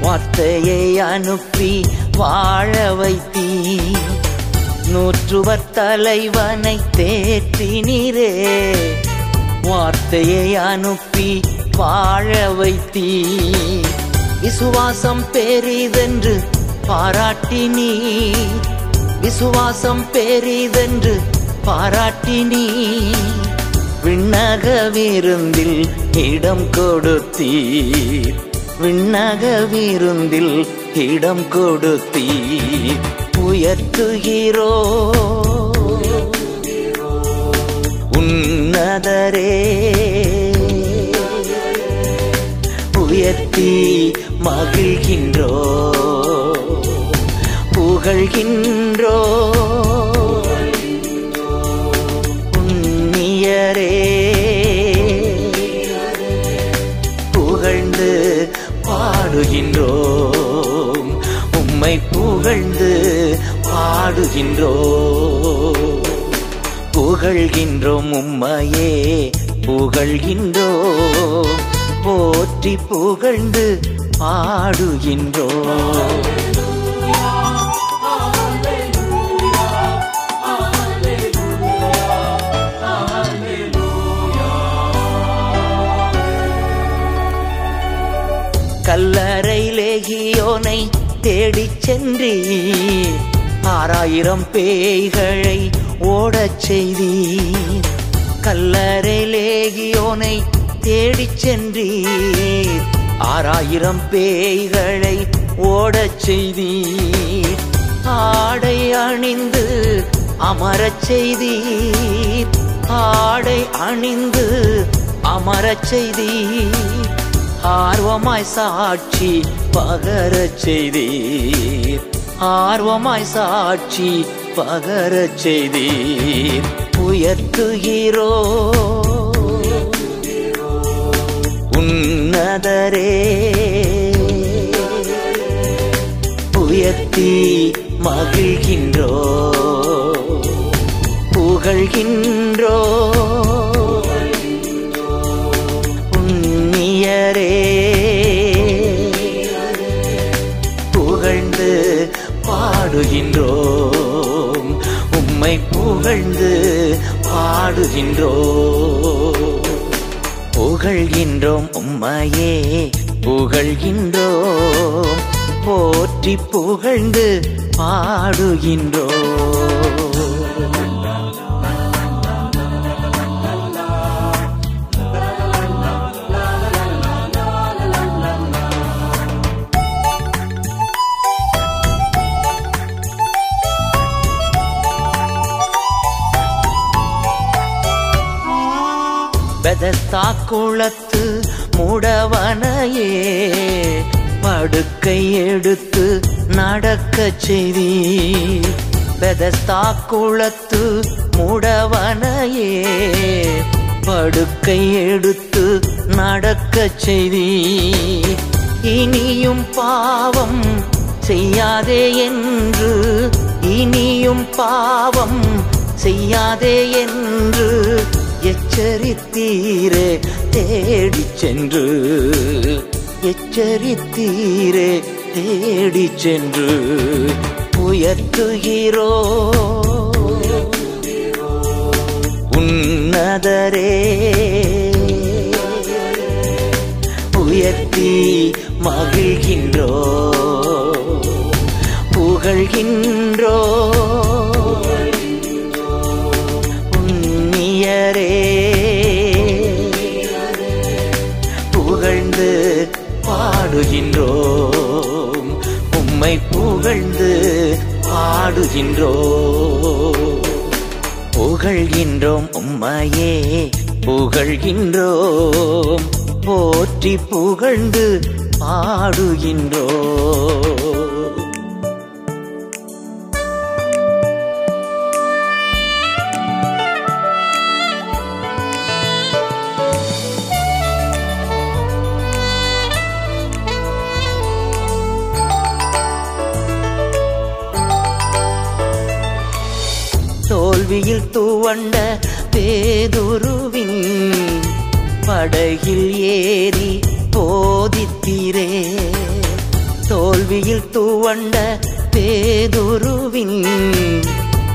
வார்த்தையை அனுப்பி வாழ வைத்தீ. நூற்றுவர் தலைவனை தேற்றினீரே வார்த்தையை அனுப்பி வாழ வைத்தீ. விசுவாசம் பெரிதென்று பாராட்டினீ விசுவாசம் பெரிதென்று பாராட்டினீ விண்ணக விருந்தில் இடம் கொடுத்தீர். விண்ணக விருந்தில் இடம் கொடுத்தீர். உயர்த்துகிறோ உன்னதரே. உயர்த்தி மகிழ்கின்றோ புகழ்கின்றோ. உன்னியரே புகழ்ந்து பாடுகின்றோம் உம்மை புகழ்ந்து பாடுகின்றோம். புகழ்கின்றோம் உம்மையே புகழ்கின்றோம். போற்றி புகழ்ந்து பாடுகின்றோம். கல்லறை லேகியோனை தேடிச் சென்றீர். ஆறாயிரம் பேய்களை ஓடச் செய்தீர். கல்லறை லேகியோனை தேடிச் சென்றீர். ஆறாயிரம் பேய்களை ஓடச் செய்தீர். ஆடை அணிந்து அமரச் செய்தீர். ஆடை அணிந்து அமரச் செய்தீர். ஆர்வமாய் சாட்சி பகரச் செய்தீர். ஆர்வமாய் சாட்சி பகரச் செய்தீர். உயர்த்துகிறோ. உன்னதரே. உயர்த்தி மகிழ்கின்றோ. புகழ்கின்றோ. புகழ்ந்து பாடுகின்றோம். புகழ்கின்றோம் உம்மையே புகழ்கின்றோம். போற்றி புகழ்ந்து பாடுகின்றோம். குளத்து முடவனையே படுக்கை எடுத்து நடக்க செய்தி பெதஸ்தா குளத்து முடவனையே படுக்கை எடுத்து நடக்க செய்தி இனியும் பாவம் செய்யாதே என்று இனியும் பாவம் செய்யாதே என்று எச்சரித்தீரே. தேடி சென்று எச்சரித்தீரே தேடி சென்று உயர்த்துகிறோ. உன்னதரே உயர்த்தி மகிழ்கின்றோ புகழ்கின்றோ. பாடுகின்றோம். உம்மை புகழ்ந்து பாடுகின்றோம். புகழ்கின்றோம் உம்மையே புகழ்கின்றோம். போற்றி புகழ்ந்து பாடுகின்றோம். தோல்வியில் பேதுருவின் படகில் ஏறி போதித்தீரே. தோல்வியில் துவண்ட பேதுருவின்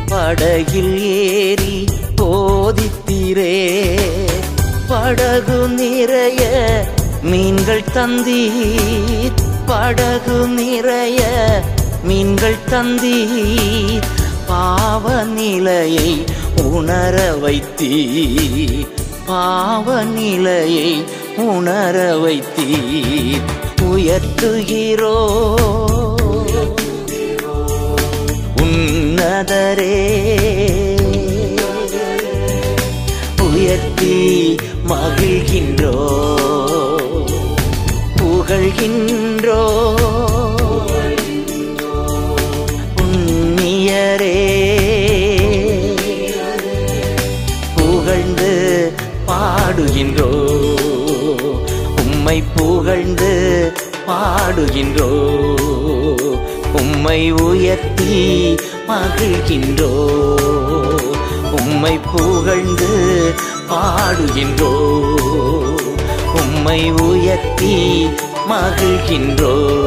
படகில் ஏறி போதித்தீரே. படகு நிறைய மீன்கள் தந்தீர். படகு நிறைய மீன்கள் தந்தீர். பாவ நிலையை உணர வைத்தீ. பாவ நிலையை உணர வைத்தீ. உயர்த்துகிறோ. உன்னதரே. உயர்த்தி மகிழ்கின்றோ. புகழ்கின்றோ. பாடுகின்றோ? உம்மை உயர்த்தி மகிழ்கின்றோ? உம்மை புகழ்ந்து பாடுகின்றோ? உம்மை உயர்த்தி மகிழ்கின்றோ?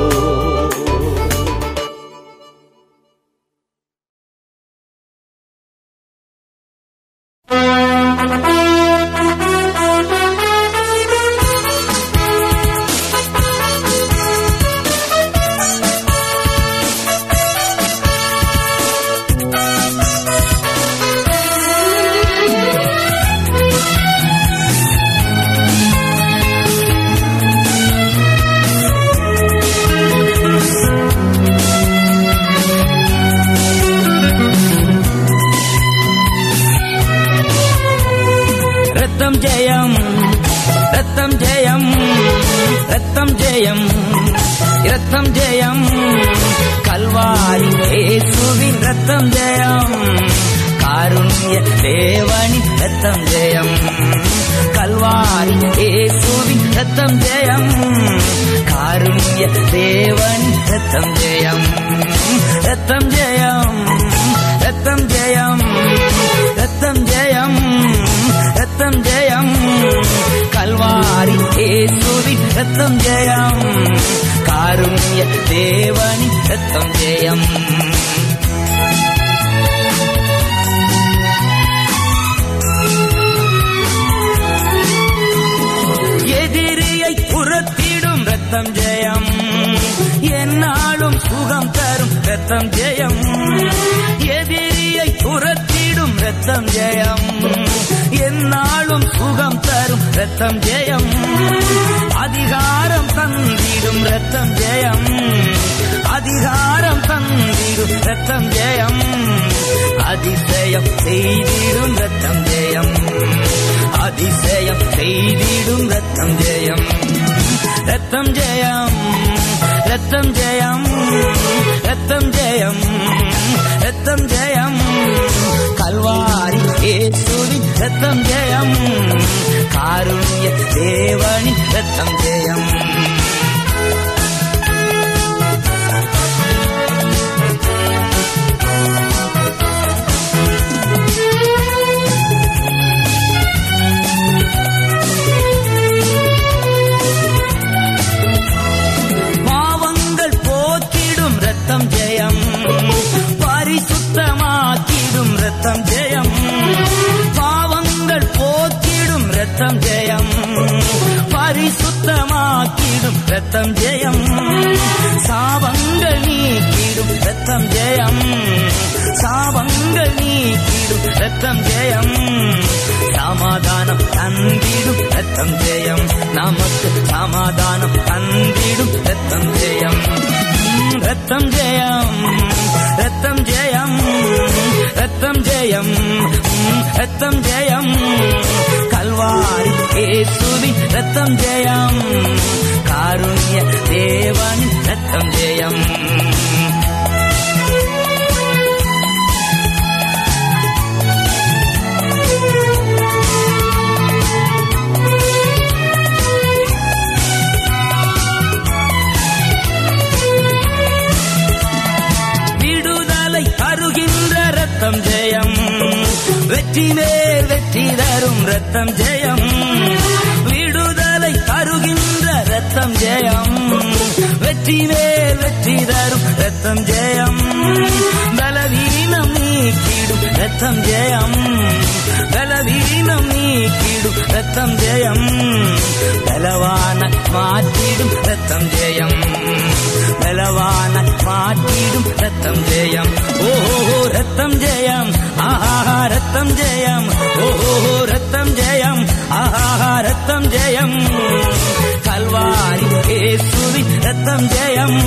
ரத்தம் ஜெயம்.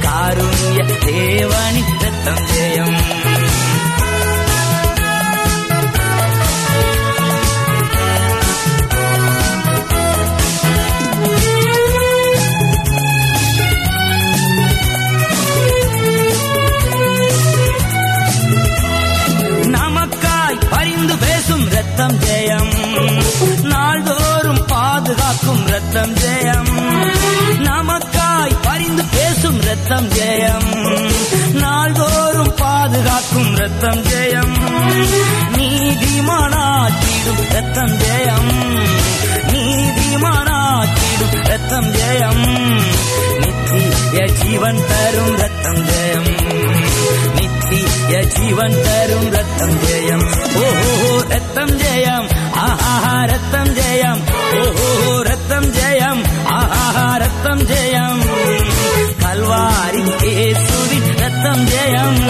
காருண்ய தேவனி ரத்தம் ஜெயம். ரத்தம் ஜெயம். நாள்தோறும் பாதுகாக்கும் ரத்தம் ஜெயம். நீதிமானாக்கிடும் ரத்தம் ஜெயம். நீதிமானாக்கிடும் ரத்தம் ஜெயம். நித்திய ஜீவன் தரும் ரத்தம் ஜெயம். நித்திய ஜீவன் தரும் ரத்தம் ஜெயம். ஓஹோ ரத்தம் ஜெயம். ஆஹா ரத்தம் ஜெயம். ஓஹோ ரத்தம் ஜெயம். ஆஹா ரத்தம் ஜெயம். கல்வாரி இயேசுவின் ரத்தம் ஜெயம்.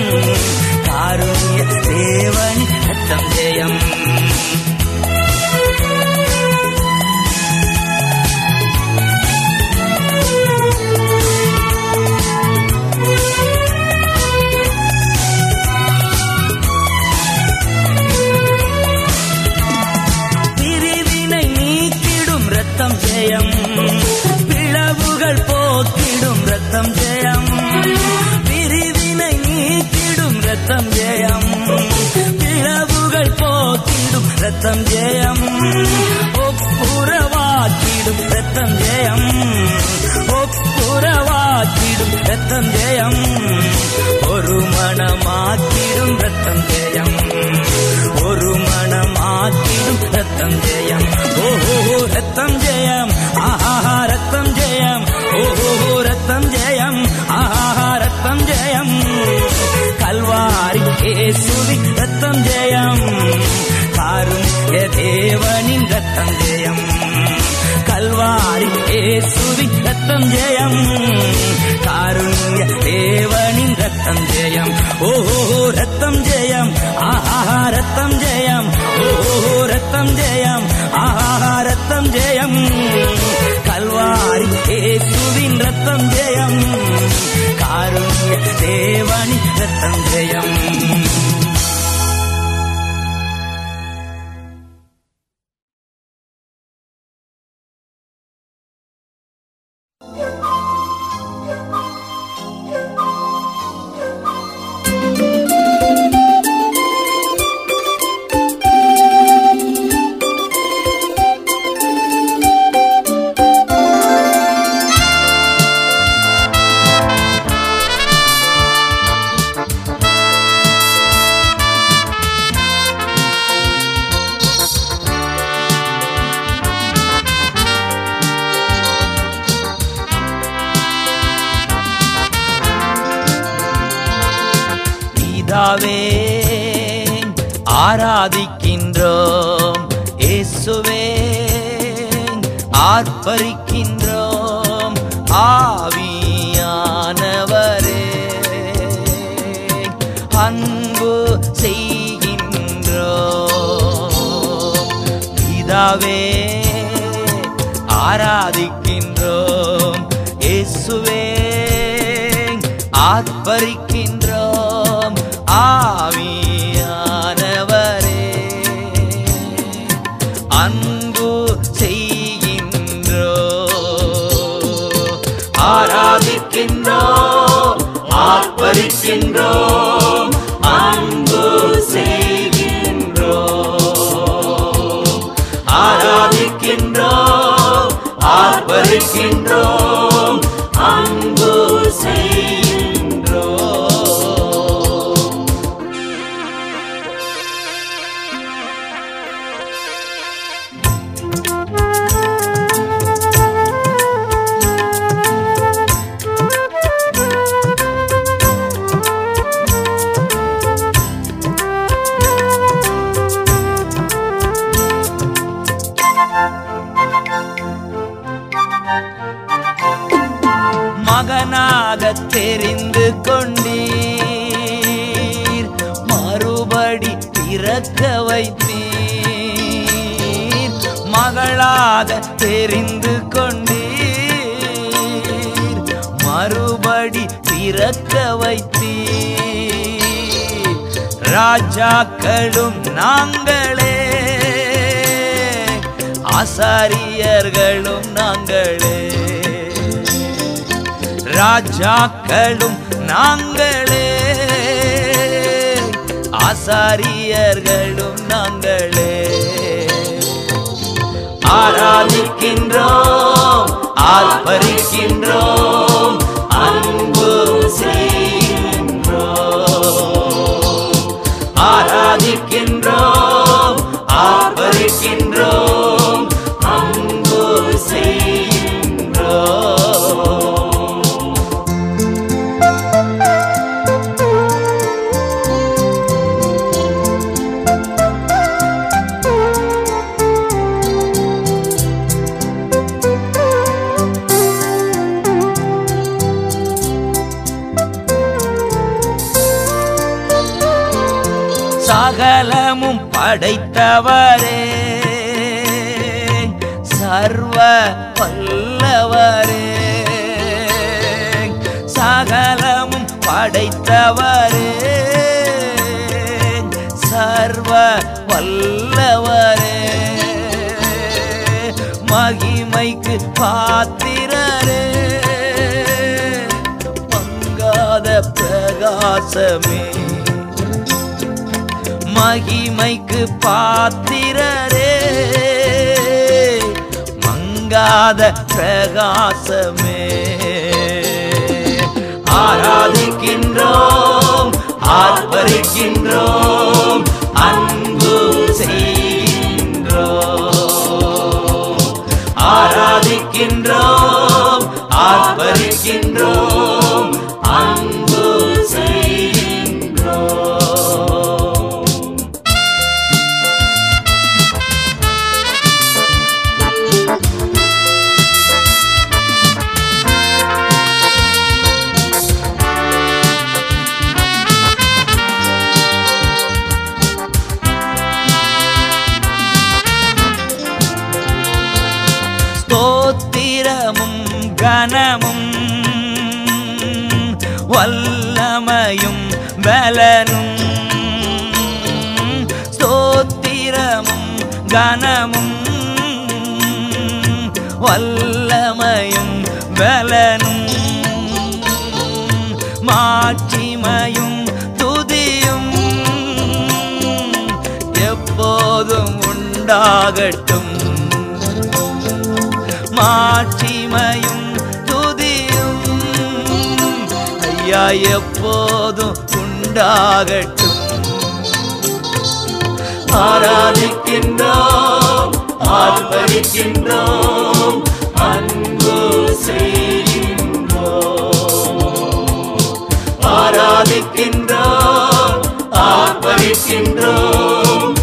காருண்ய தேவனி ரத்தம் ஜெயம். ரத்தம் ஜெயம் ஒப்புரவாக்கிடும் ரத்தம் ஜெயம் ஒப்புரவாக்கிடும் ரத்தம் ஜெயம் ஒரு மனமாக்கிடும் ரத்தம் ஜெயம் ஒரு மனமாக்கிடும் ரத்தம் ஜெயம் ஓஹோ ரத்தம் ஜெயம் ஆஹா ரத்தம் ஜெயம் ஓஹோ ரத்தம் ஜெயம் ஆஹா ரத்தம் ஜெயம் கல்வாரி கேசுவி ரத்தம் ஜெயம் பாரும் தேவனின் ரத்தம் ஜெயம். கல்வாரி இயேசுவி ரத்தம் ஜெயம். காருண்ய தேவனின் ரத்தம் ஜெயம். ஓஹோ ரத்தம் ஜெயம். ஆஹா ரத்தம் ஜெயம். ஓஹோ ரத்தம் ஜெயம். ஆஹா ரத்தம் ஜெயம். கல்வாரி ஏசுவின் ரத்தம் ஜெயம். காருண்ய தேவனின் ரத்தம் ஜெயம். ஆர்ப்பரிக்கின்றோம் மக்களும் நாங்களே. ஆசாரியர்களும் நாங்களே. ஆராதிக்கின்றோம் ஆர்ப்பரிக்கின்றோம். படைத்தவரே. சர்வ வல்லவரே. சகலமும் படைத்தவரே. சர்வ வல்லவரே. மகிமைக்கு பாத்திரரே. பங்காத பிரகாசமே. மகிமைக்கு பாத்திரரே. மங்காத பிரகாசமே. ஆராதிக்கின்றோம் ஆர்ப்பரிக்கின்றோம் அன்பு செய்கின்றோம். ஆராதிக்கின்றோம் ஆர்ப்பரிக்கின்றோம். மலரும் ஸ்தோத்திரமும் கனமும். வல்லமையும் பலனும். மாட்சிமையும் துதியும். எப்போதும் உண்டாகட்டும். மாட்சிமையும் துதியும். ஐயா எப்போதும் உண்டாகட்டும். ஆராதிக்கின்றோம் ஆர்ப்பரிக்கின்றோம் அன்பு செய்கின்றோம். ஆராதிக்கின்றோம் ஆர்ப்பரிக்கின்றோம்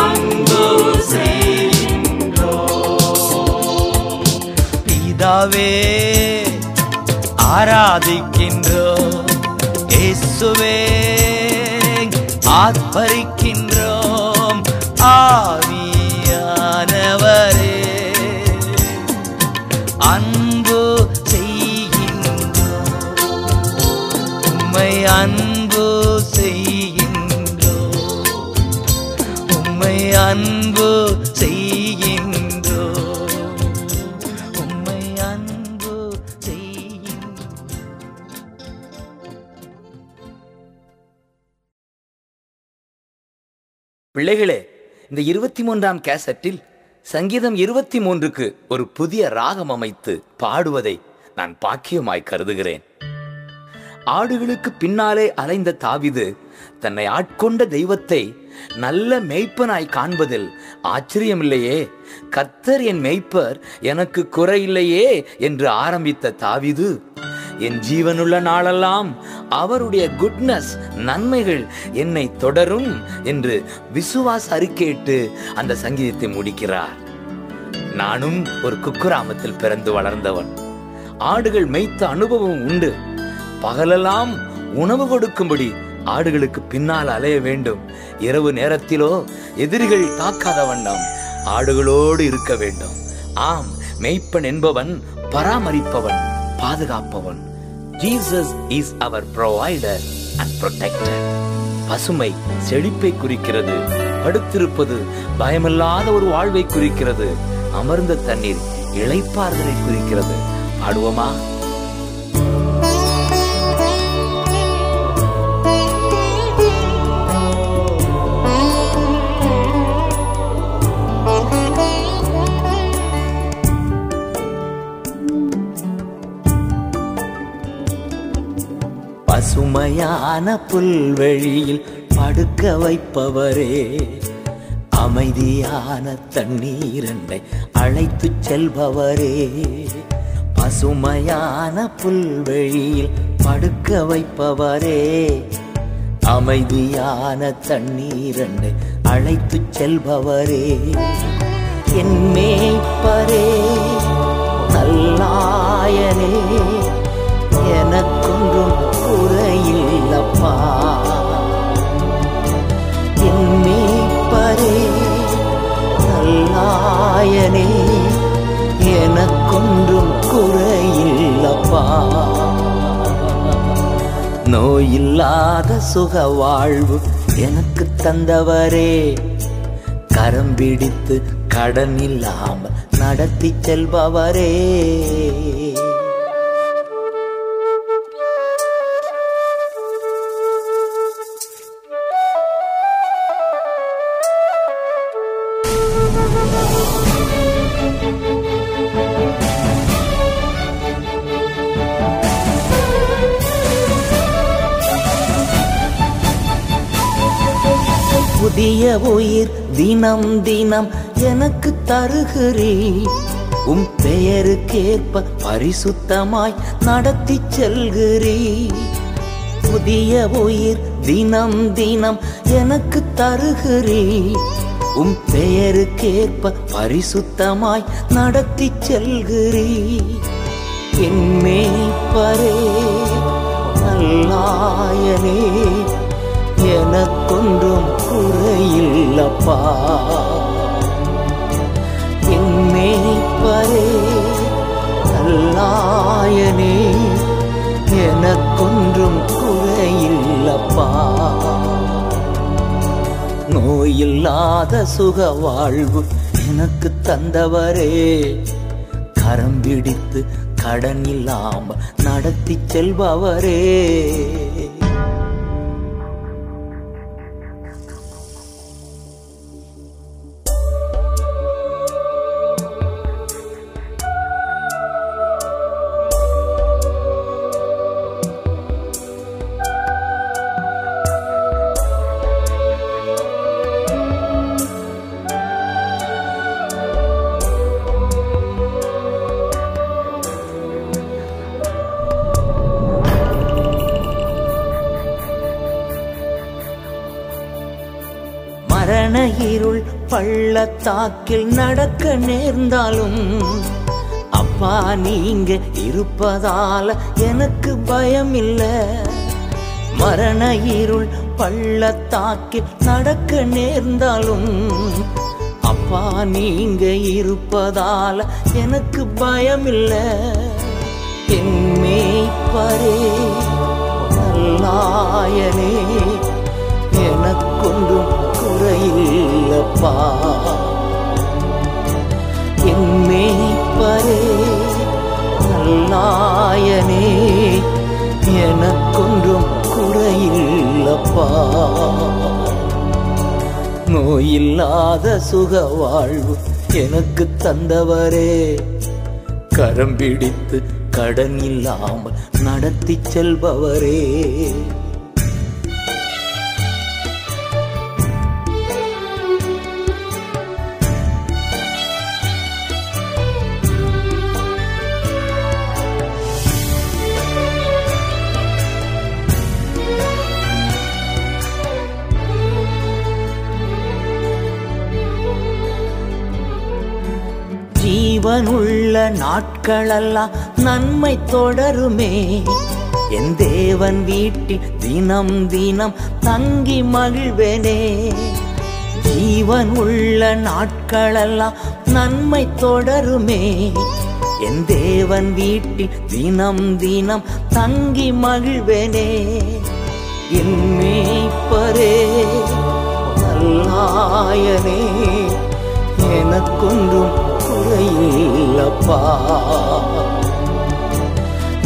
அன்பு செய்கின்றோம். பிதாவே ஆராதிக்கின்றோம். இயேசுவே ஆர்ப்பரிக்கின்றோம் இந்த இருபத்தி மூன்றாம் கேசட்டில் சங்கீதம் இருபத்தி மூன்றுக்கு ஒரு புதிய ராகம் அமைத்து பாடுவதை நான் பாக்கியமாய் கருதுகிறேன். ஆடுகளுக்கு பின்னாலே அலைந்த தாவிது தன்னை ஆட்கொண்ட தெய்வத்தை நல்ல மெய்ப்பனாய் காண்பதில் ஆச்சரியமில்லையே. கத்தர் என் மெய்ப்பர் எனக்கு குறையில்லையே என்று ஆரம்பித்த தாவிது என் ஜீவனுள்ள நாளெல்லாம் அவருடைய குட்னஸ் நன்மைகள் என்னை தொடரும் என்று விசுவாச அறிக்கையிட்டு அந்த சங்கீதத்தை முடிக்கிறார். நானும் ஒரு குக்கிராமத்தில் பிறந்து வளர்ந்தவன். ஆடுகள் மேய்த்த அனுபவம் உண்டு. பகலெல்லாம் உணவு கொடுக்கும்படி ஆடுகளுக்கு பின்னால் அலைய வேண்டும். இரவு நேரத்திலோ எதிரிகள் தாக்காத வண்ணம் ஆடுகளோடு இருக்க வேண்டும். ஆம் மெய்ப்பன் என்பவன் பராமரிப்பவன் பாதுகாப்பவன். Jesus is our provider and protector பசுமை செழிப்பை குறிக்கிறது. படுத்திருப்பது பயமில்லாத ஒரு வாழ்வை குறிக்கிறது. அமர்ந்த தண்ணீர் இழைப்பார்களை குறிக்கிறது. பாடுவோமா? பசுமையான புல்வெளியில் படுக்க வைப்பவரே. அமைதியான தண்ணீரண்டை அழைத்து செல்பவரே. பசுமையான புல்வெளியில் படுக்க வைப்பவரே. அமைதியான தண்ணீரண்டை அழைத்து செல்பவரே. என் மேய்ப்பரே நல்லாயனே எனக்கொன்றும் அம்மா என் மீட்பரே நல்லாயனே எனக்கொன்றும் குறையில்லப்பா. நோயில்லாத சுக வாழ்வு எனக்கு தந்தவரே. கரம் பிடித்து கடன் இல்லாமல் நடத்தி செல்பவரே. தினம் தினம் எனக்கு தருகிறே உம் பெயருக்கேற்ப பரிசுத்தமாய் நடத்தி செல்கிறே புதிய உயிர் தினம் தினம் எனக்கு தருகிறே உம் பெயருக்கேற்ப பரிசுத்தமாய் நடத்தி செல்கிறே என் மேய்ப்பரே நல்லாயனே. எனக்கொன்றும் குறையில்லப்பா. என் மேய்ப்பரே நல்லாயனே எனக்கொன்றும் குறையில்லப்பா. நோயில்லாத சுக வாழ்வு எனக்கு தந்தவரே கரம் பிடித்து கடன் இல்லாம நடத்தி செல்பவரே. பள்ளத்தாக்கில் நடக்க நேர்ந்தாலும் அப்பா நீங்க இருப்பதால எனக்கு பயம் இல்ல மரண இருள் பள்ளத்தாக்கில் நடக்க நேர்ந்தாலும் அப்பா நீங்க இருப்பதால எனக்கு பயம் இல்ல என் மேய்ப்பரே நல்லாயனே எனக்கொன்றும் குறையில்லப்பா. மேய்ப்பரே நல்லாயனே எனக்கொன்றும் குறையில்லப்பா. நோயில்லாத சுக வாழ்வு எனக்கு தந்தவரே. கரம் பிடித்து கடன் இல்லாமல் நடத்தி செல்பவரே. உள்ள நாட்களெல்லாம் நன்மை தொடருமே. என் தேவன் வீட்டில் தினம் தினம் தங்கி மகிழ்வேனே. ஜீவன் உள்ள நாட்களெல்லாம் நன்மை தொடருமே. என் தேவன் வீட்டில் தினம் தினம் தங்கி மகிழ்வேனே. என் மேய்ப்பரே நல்லாயனே. அப்பா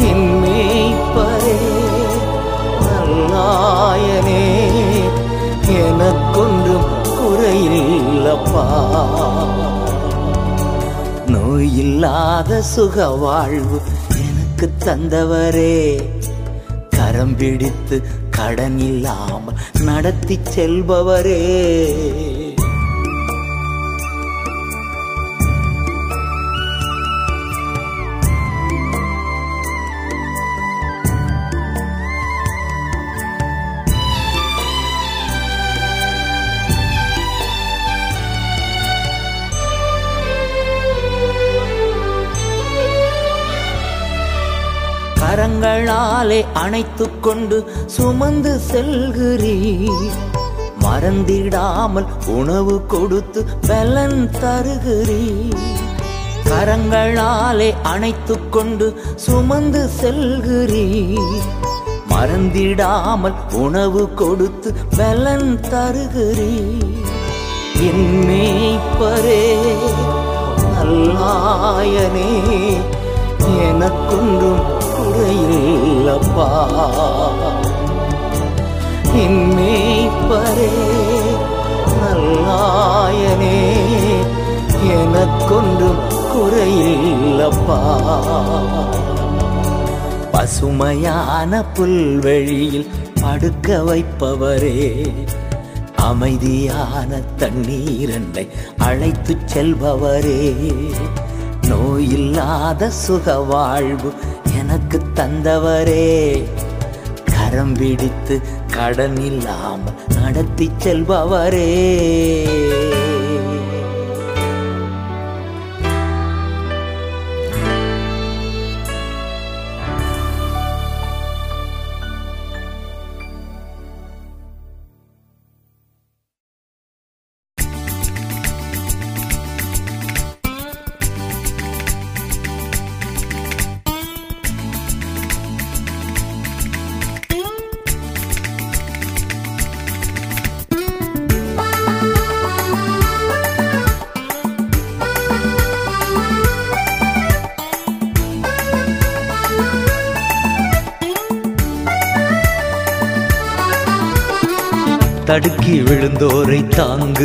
என் மேய்ப்பரே நல்லாயனே எனக்கொன்றும் குறையில்லப்பா நோயில்லாத சுக வாழ்வு எனக்கு தந்தவரே கரம் பிடித்து கடன் இல்லாமல் நடத்தி செல்பவரே. கரங்களாலே அணைத்து கொண்டு சுமந்து செல்கிறீர். மறந்திடாமல் உணவு கொடுத்து பலன் தருகிறீர். கரங்களாலே அணைத்து கொண்டு சுமந்து செல்கிறீர். மறந்திடாமல் உணவு கொடுத்து பலன் தருகிறீர். என் மேய்ப்பரே நல்லாயனே எனக்கொன்றும் குறையில்லப்பா என் மேய்ப்பரே நல்லாயனே எனக்கொன்றும் குறையில்லப்பா. பசுமையான புல்வெளியில் படுக்க வைப்பவரே அமைதியான தண்ணீரண்டை அழைத்துச் செல்பவரே. நோயில்லாத சுக வாழ்வு எனக்கு தந்தவரே. கரம் பிடித்து கடன் இல்லாமல் நடத்தி செல்பவரே.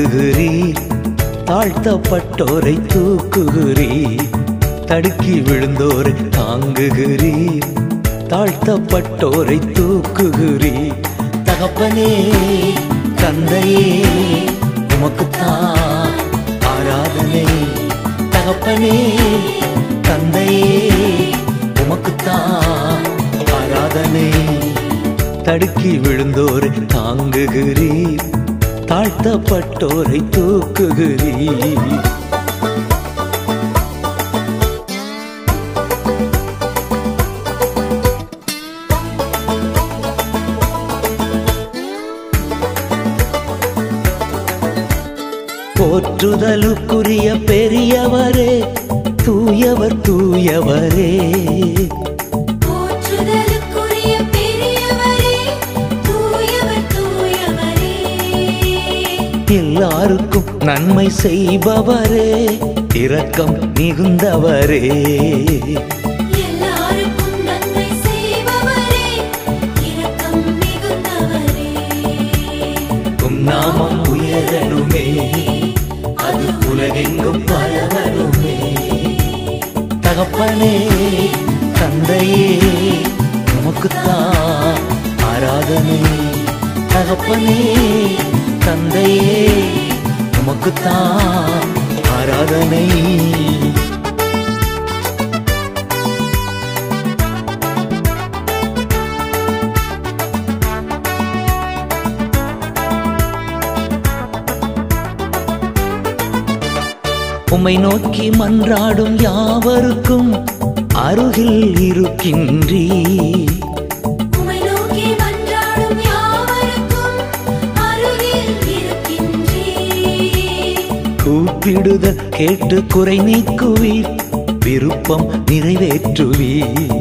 தாங்குகிறீர் தாழ்த்தப்பட்டோரை தூக்குகிறீர். தடுக்கி விழுந்தோரை தாங்குகிறீர். தாழ்த்தப்பட்டோரை தூக்குகிறீர். தகப்பனே தந்தையே உமக்குத்தான் ஆராதனை. தகப்பனே தந்தையே உமக்குத்தான் ஆராதனை. தடுக்கி விழுந்தோரை தாங்குகிறீர். தாழ்த்தப்பட்டோரை தூக்குகிறீர் போற்றுதலுக்குரிய பெரியவரே தூயவர் தூயவரே. எல்லாருக்கும் நன்மை செய்பவரே இரக்கம் மிகுந்தவரே. நாமம் உயரணுமே அது உலகெங்கும் பரவணுமே. தகப்பனே தந்தையே உமக்குத்தான் ஆராதனை. தகப்பனே தந்தையே உமக்குத்தான் ஆராதனை. உம்மை நோக்கி மன்றாடும் யாவருக்கும் அருகில் இருக்கின்றீ கூப்பிடுத கேட்டு குறை நீக்குவீர். விருப்பம் நிறைவேற்றுவீர்.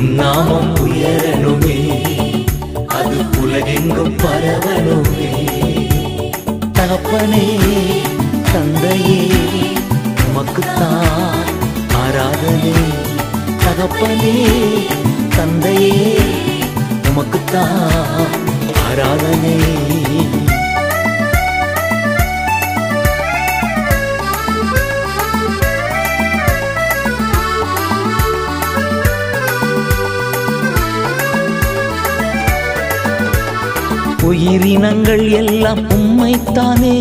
நாமம் உயரணுமே. அது உலகெங்கும் பரவணுமே. தகப்பனே தந்தையே உமக்குத்தான் ஆராதனை. தகப்பனே தந்தையே உமக்குத்தான் ஆராதனை. உயிரினங்கள் எல்லாம் உம்மைத்தானே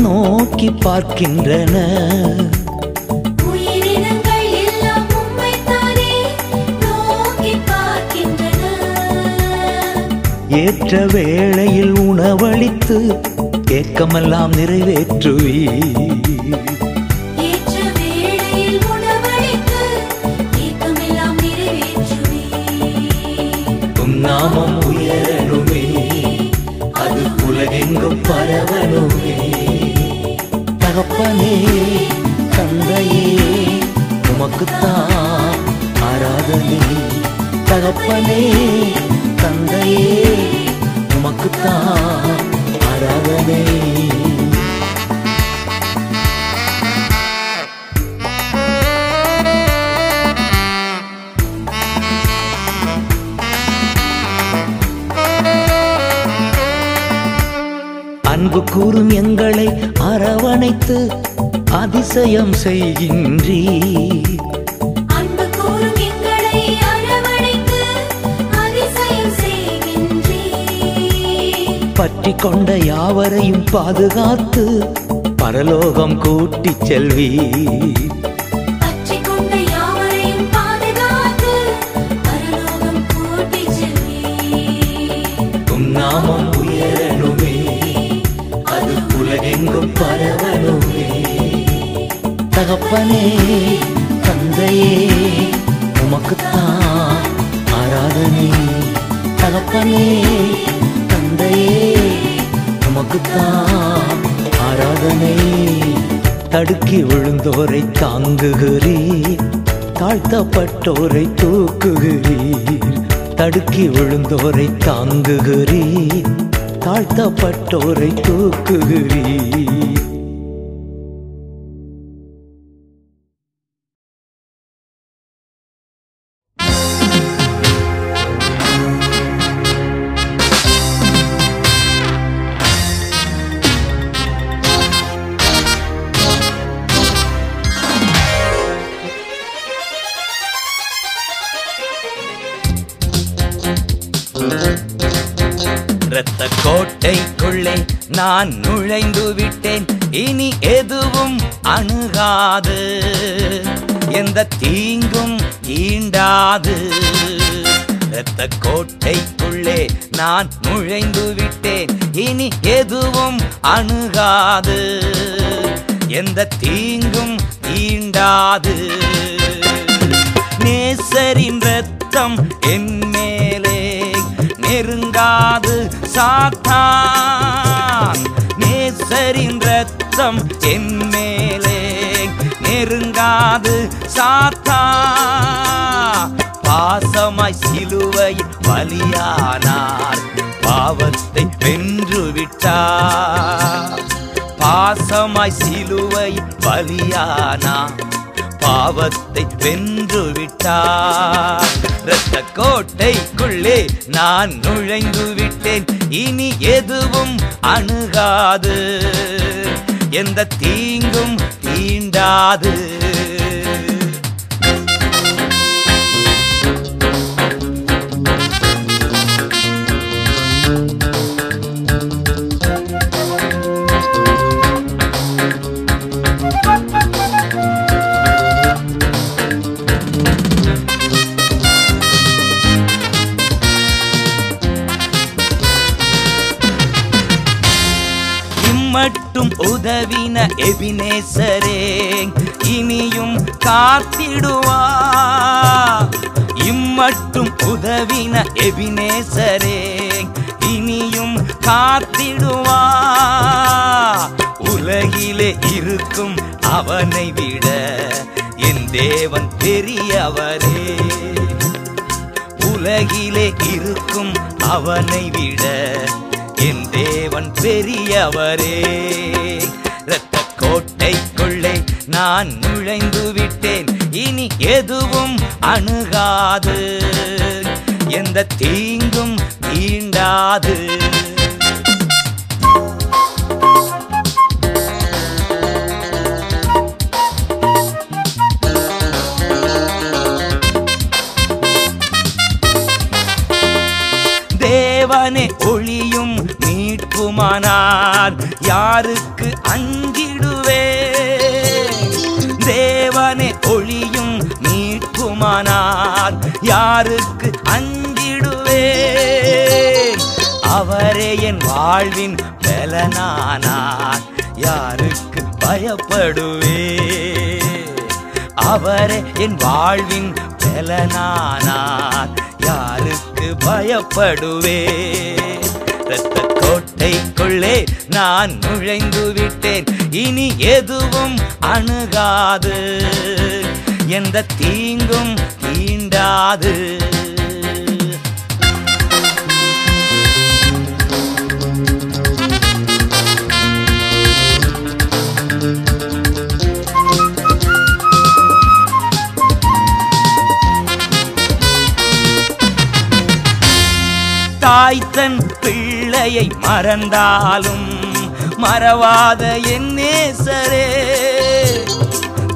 நோக்கி பார்க்கின்றன. ஏற்ற வேளையில் உணவளித்து ஏக்கமெல்லாம் நிறைவேற்றுவி. நாமம் உயரணுமே அது உலகெங்கும் பரவணுமே. தகப்பனே தந்தையே உமக்குத்தான் ஆராதனை. தகப்பனே தந்தையே உமக்குத்தான் ஆராதனை அன்பு கூறும் எங்களை அரவணைத்து அதிசயம் செய்கின்றீ பற்றி கொண்ட யாவரையும் பாதுகாத்து பரலோகம் கூட்டிச் செல்வி. நாமம் உயரணுமே அது உலகெங்கும் பரவணுமே. தகப்பனே தந்தையே உமக்குத்தான் ஆராதனை. தகப்பனே உமக்குத்தான் ஆராதனை தடுக்கி விழுந்தோரை தாங்குகிறீர். தாழ்த்தப்பட்டோரை தூக்குகிறீர். தடுக்கி விழுந்தோரை தாங்குகிறீர். தாழ்த்தப்பட்டோரை தூக்குகிறீர். தீண்டாது. எந்த தீங்கும் தீண்டாது. நேசரின் ரத்தம் என் மேலே நெருங்காது சாத்தான். நேசரின் ரத்தம் என் மேலே நெருங்காது சாத்தா பாசமாய் சிலுவை பலியானார் பலியானா? பாவத்தை வென்று விட்டார் இரத்த கோட்டைக்குள்ளே நான் நுழைந்து விட்டேன். இனி எதுவும் அணுகாது. எந்த தீங்கும் தீண்டாது. மட்டும் உதவின எபினேசரே இனியும் காத்திடுவா. இம்மட்டும் உதவின எபினேசரே இனியும் காத்திடுவா. உலகிலே இருக்கும் அவனை விட என் தேவன் பெரியவரே. உலகிலே இருக்கும் அவனை விட என் தேவன் பெரியவரே இரத்த கோட்டைக்குள்ளே நான் நுழைந்து விட்டேன். இனி எதுவும் அணுகாது எந்த தீங்கும் தீண்டாது. தேவனே உள் மீட்புமானார் யாருக்கு அஞ்சிடுவே தேவனே ஒளியும் மீட்புமானார் யாருக்கு அஞ்சிடுவே அவரே என் வாழ்வின் பலனானார். யாருக்கு பயப்படுவே? அவரே என் வாழ்வின் பலனானார். யாருக்கு பயப்படுவே? இரத்த கோட்டைக்குள்ளே நான் நுழைந்து விட்டேன். இனி எதுவும் அணுகாது. எந்த தீங்கும் தீண்டாது. தாய் தன் பிள்ளையை மறந்தாலும் மறவாத என் நேசரே.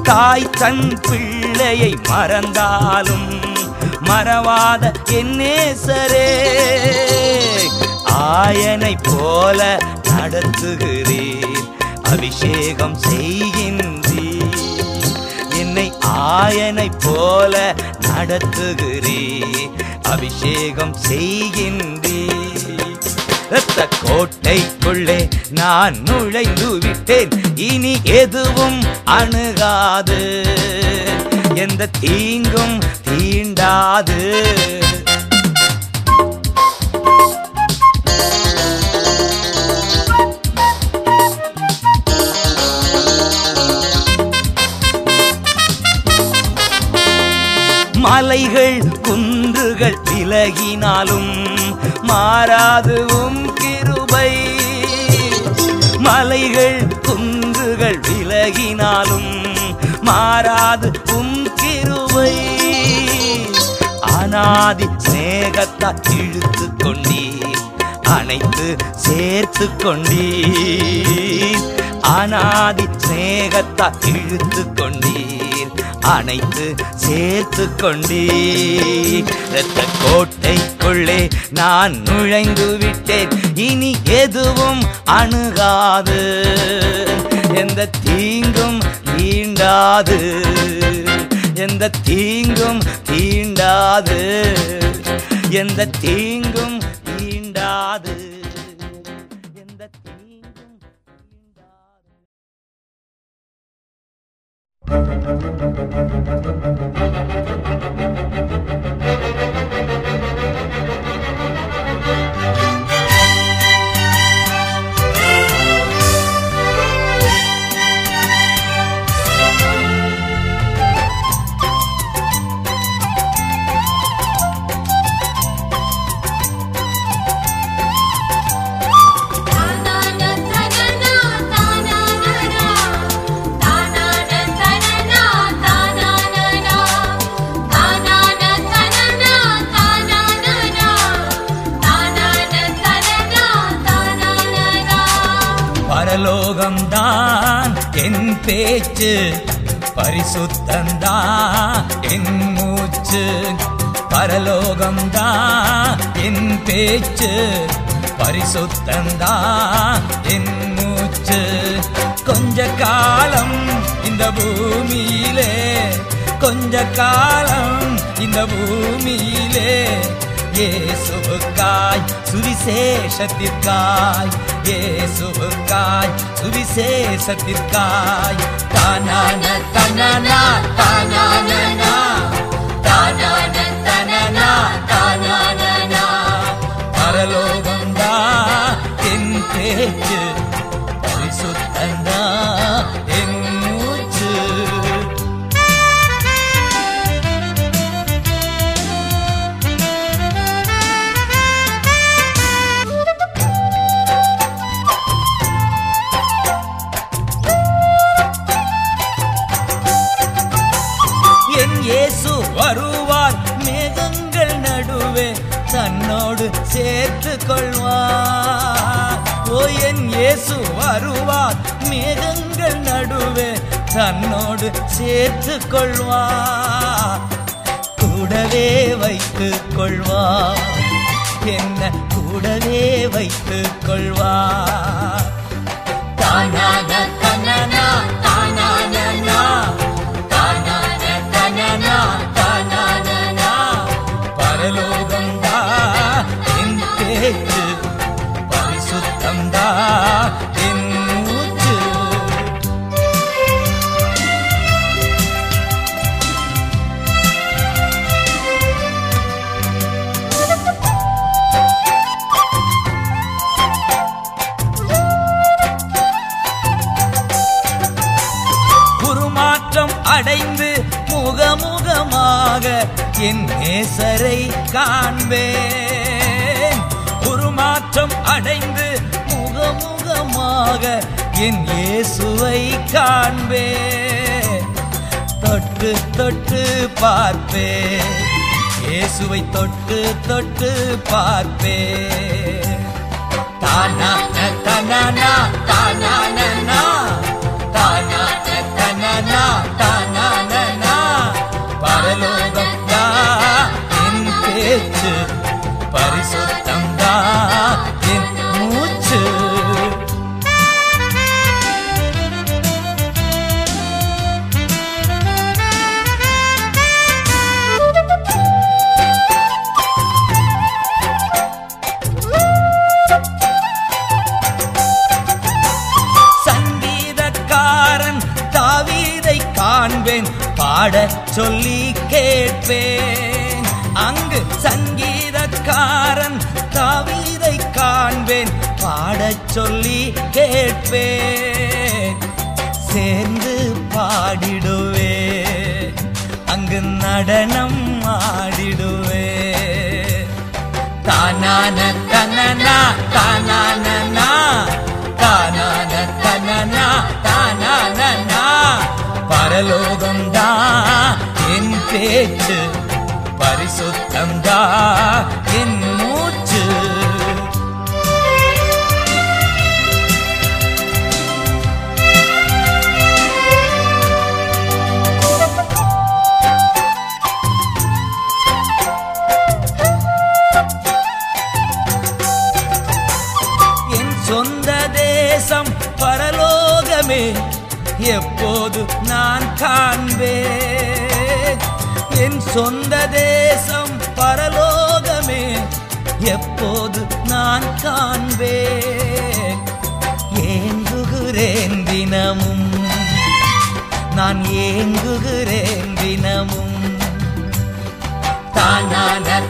தாய் தன் பிள்ளையை மறந்தாலும் மறவாத என் நேசரே. ஆயனை போல நடத்துகிறீர் அபிஷேகம் செய்கின்றீர். என்னை ஆயனை போல நடத்துகிறீர் அபிஷேகம் செய்கின்றீர். இரத்த கோட்டைக்குள்ளே நான் நுழைந்து விட்டேன் இனி எதுவும் அணுகாது. எந்த தீங்கும் தீண்டாது. மலைகள் குன்றுகள் விலகினாலும் மாறாது உம் கிருபை. மலைகள் குன்றுகள் விலகினாலும் மாறாது உம் கிருபை. அனாதி சிநேகத்தா இழுத்து கொண்டீர். அனைத்து சேர்த்து கொண்டீர். அனாதி சிநேகத்தா இழுத்து கொண்டீர். அனைத்து சேர்த்து கொண்டே இரத்த கோட்டைக்குள்ளே நான் நுழைந்து விட்டேன். இனி எதுவும் அணுகாது. எந்த தீங்கும் தீண்டாது. எந்த தீங்கும் தீண்டாது. எந்த தீங்கும் தீண்டாது. தானான மூச்சு. பரிசுத்தந்தான் என் மூச்சு. பரலோகம்தான் என் பேச்சு. பரிசுத்தந்தான் என் மூச்சு. கொஞ்ச காலம் இந்த பூமியிலே கொஞ்ச காலம் இந்த பூமியிலே. இயேசுவுக்காய் சுவிசேஷத்திற்காய். இயேசுவுக்காய் சுவிசேஷத்திற்காய். தானான தனனா தானானா தானான தனனா தானானா பரலோகந்தா என் பேச்சு இயேசு வருவார். மேகங்கள் நடுவே தன்னோடு சேர்த்து கொள்வார் கூடவே வைத்து கொள்வார் என்ன கூடவே வைத்து கொள்வார் தானாக என் நேசரை காண்பேன். உருமாற்றம் அடைந்து முகமுகமாக என் இயேசுவை காண்பேன். தொட்டு தொட்டு பார்ப்பேன். இயேசுவை தொட்டு தொட்டு பார்ப்பேன். தானா தானா தானா சொல்லி கேட்பேன். சேர்ந்து பாடிடுவே அங்கு நடனம் ஆடிடுவே தானான தனனா தானானா தானான தனனா தானானா பரலோகம் தான் என் பேச்சு பரிசுத்தம் தான் சொந்த தேசம் பரலோகமே எப்போது நான் காண்பேன்? ஏங்குகிறேன் தினமும் நான் ஏங்குகிறேன் தினமும். தானான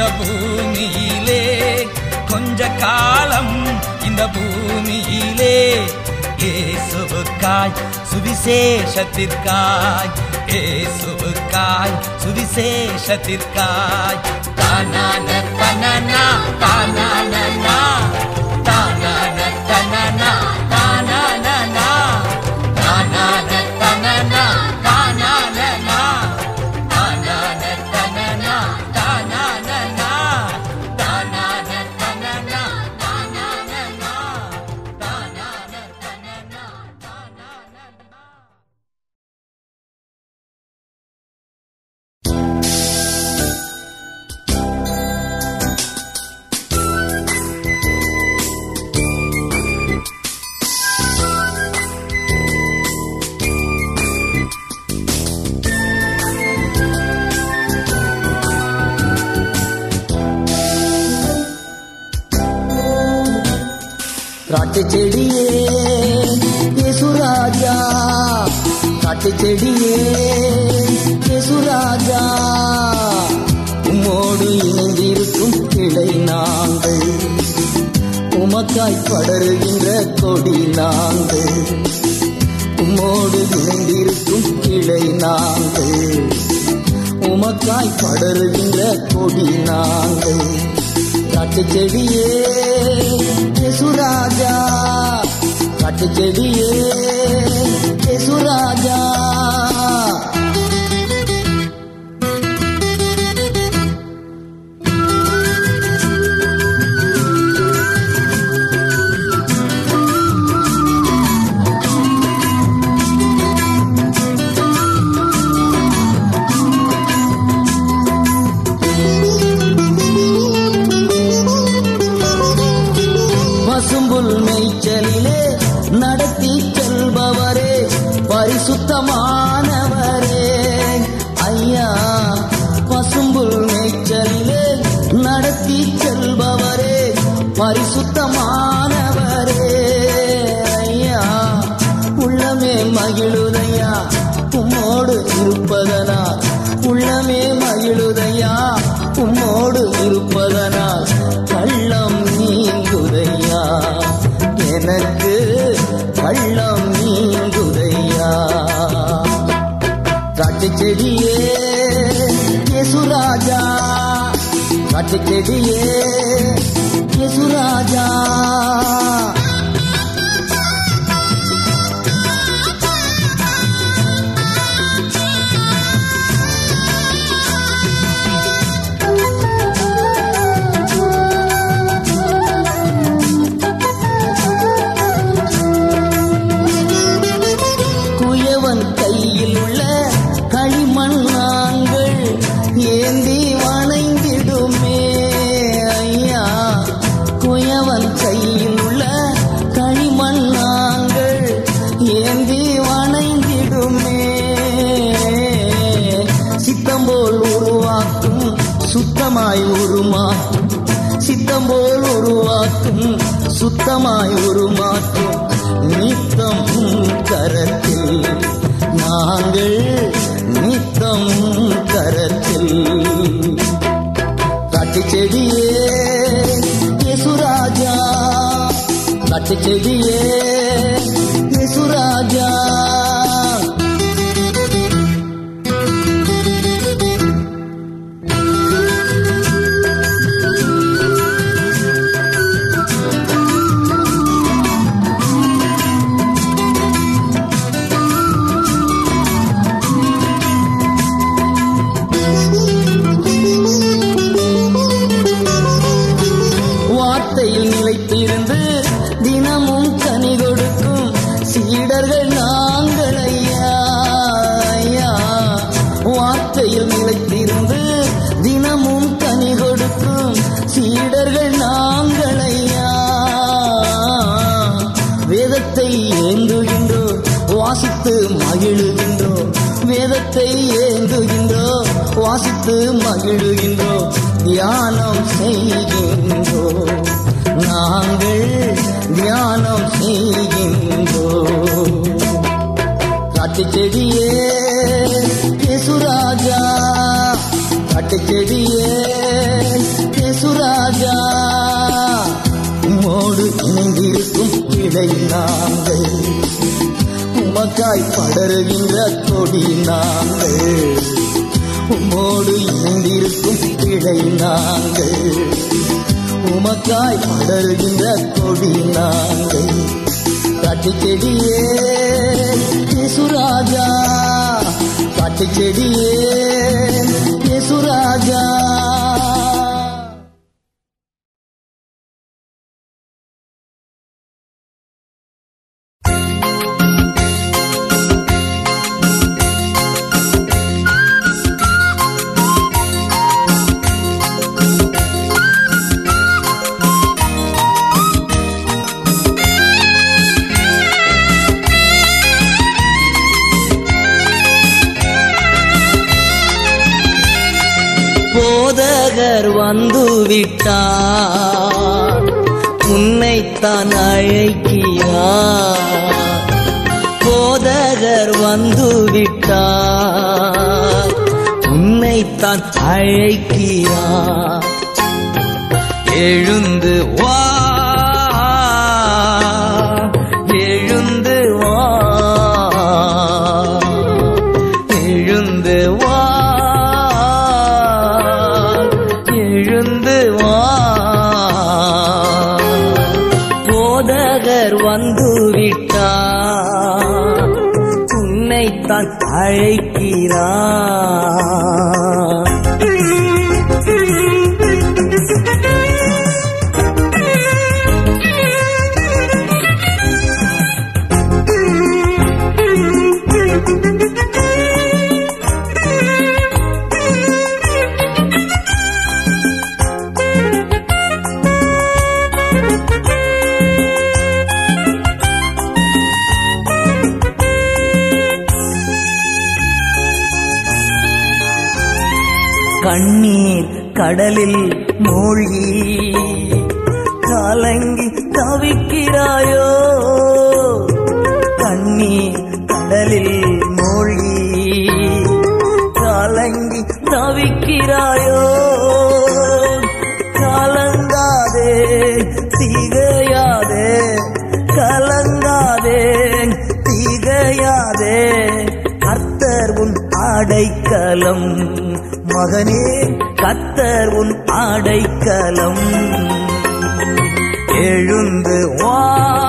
இந்த பூமியிலே கொஞ்ச காலம் இந்த பூமியிலே. இயேசுவுக்காய் சுவிசேஷத்திற்காய் இயேசுவுக்காய் சுவிசேஷத்திற்காய். தானான பனனா தானானா தானான சுத்தமாய் உருமாக்கும் சித்தம் போல் உருவாக்கும் சுத்தமாய் உருமாற்றும். நித்தம் கரத்தில் நாங்கள் நித்தம் கரத்தில். காட்டு செடியே யேசுராஜா காட்டு செடியே தியானம் செய்கின்றோம் நாங்கள் தியானம் செய்கின்றோம் காட்டு செடியே யேசுராஜா காட்டு செடியே யேசுராஜா உமோடு இணைந்திருக்கும் இலை நாங்கள் உமக்காய் படருகின்ற கொடி நாங்கள். உம்மோடு இணைந்திருக்கும் இலை நாங்கள். உமக்காய் படருகின்ற கொடி நாங்கள். காட்டு செடியே யேசுராஜா காட்டு செடியே யேசுராஜா கலங்கி தவிக்கிறாயோ? கண்ணீர் கடலில் மூழ்கி கலங்கி தவிக்கிறாயோ? கலங்காதே திகையாதே கலங்காதே திகையாதே. கர்த்தர் உன் ஆடைக்கலம் மகனே கத்தர் உன் ஆடைக்கலம் எழுந்து வா எழுந்து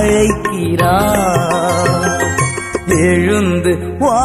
அழைக்கிறா எழுந்து வா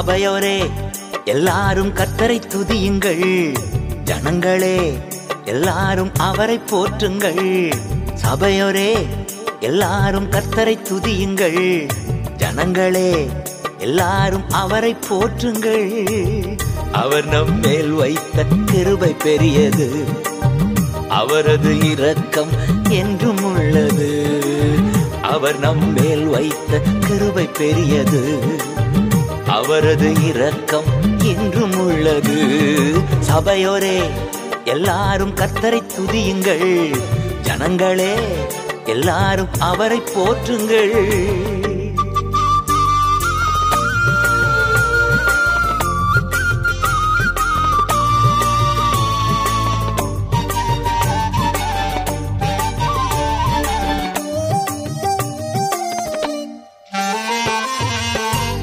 சபையோரே எல்லாரும் கத்தரை துதியுங்கள். ஜனங்களே எல்லாரும் அவரை போற்றுங்கள். சபையோரே எல்லாரும் கர்த்தரை துதியுங்கள். ஜனங்களே எல்லாரும் அவரை போற்றுங்கள். அவர் நம் மேல் வைத்த கிருபை பெரியது. அவரது இரக்கம் என்றும் உள்ளது. அவர் நம் மேல் வைத்த கிருபை பெரியது. அவரது இரக்கம் என்றும் உள்ளது. சபையோரே எல்லாரும் கத்தரை துதியுங்கள். ஜனங்களே எல்லாரும் அவரை போற்றுங்கள்.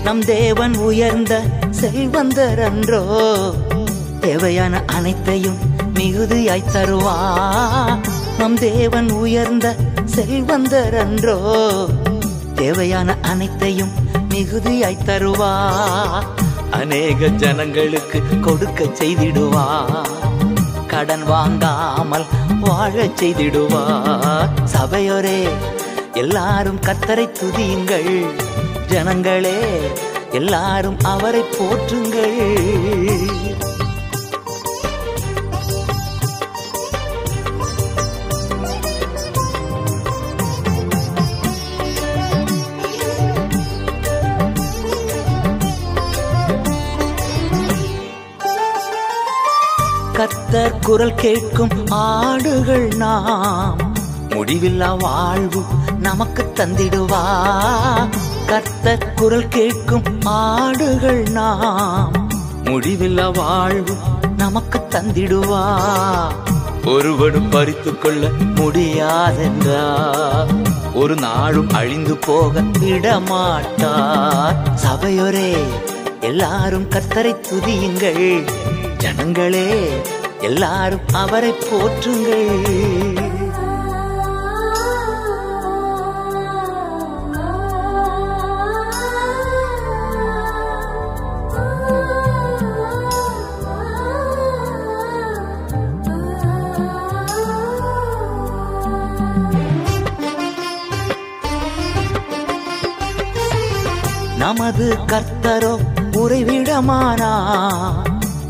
நம் தேவன் உயர்ந்த செல்வந்தர் அன்றோ தேவையான அனைத்தையும் மிகுதியாய் தருவா. நம் தேவன் உயர்ந்த செல்வந்தர் அன்றோ தேவையான அனைத்தையும் மிகுதியாய் தருவா. அநேக ஜனங்களுக்கு கொடுக்க செய்திடுவா. கடன் வாங்காமல் வாழச் செய்திடுவா. சபையோரே எல்லாரும் கத்தரை துதியுங்கள். ஜனங்களே எல்லாரும் அவரை போற்றுங்கள். கத்தர் குரல் கேட்கும் ஆடுகள் நாம் முடிவில்லா வாழ்வு நமக்கு தந்திடுவா. கத்தர் குரல் கேட்கும் ஆடுகள் நாம். முடிவில்லா வாழ்வு நமக்கு தந்திடுவா. ஒருவனும் பறித்து கொள்ள முடியாதென்றா ஒரு நாளும் அழிந்து போக விடமாட்டார். சபையோரே எல்லாரும் கத்தரை துதியுங்கள். ஜனங்களே எல்லாரும் அவரை போற்றுங்கள். உறைவிடமானா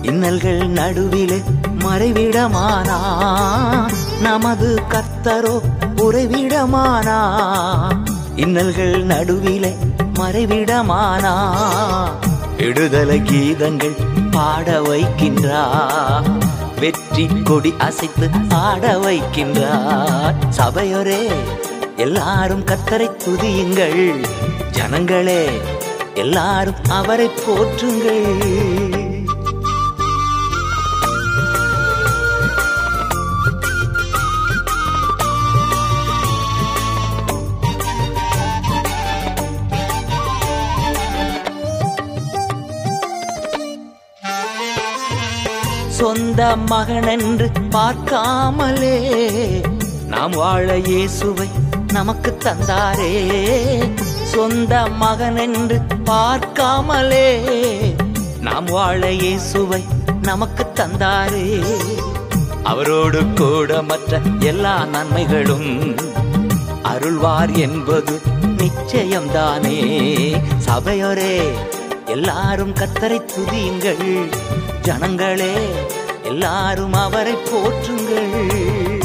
இன்னல்கள் நடுவிலே மறைவிடமானா? நமது கர்த்தரோ உறைவிடமானா? இன்னல்கள் நடுவிலே மறைவிடமானா? விடுதல கீதங்கள் பாட வைக்கின்றார் வெற்றி கொடி அசைத்து ஆட வைக்கின்றார் சபையோரே எல்லாரும் கத்தரை துதியுங்கள். ஜனங்களே எல்லாரும் அவரை போற்றுங்கள். சொந்த மகன் என்று பார்க்காமலே நாம் வாழ இயேசுவை நமக்கு தந்தாரே. சொந்த மகன் என்று பார்க்காமலே நாம் வாழ இயேசுவை நமக்கு தந்தாரே. அவரோடு கூட மற்ற எல்லா நன்மைகளும் அருள்வார் என்பது நிச்சயம்தானே. சபையோரே எல்லாரும் கத்தரை துதியுங்கள். ஜனங்களே எல்லாரும் அவரை போற்றுங்கள்.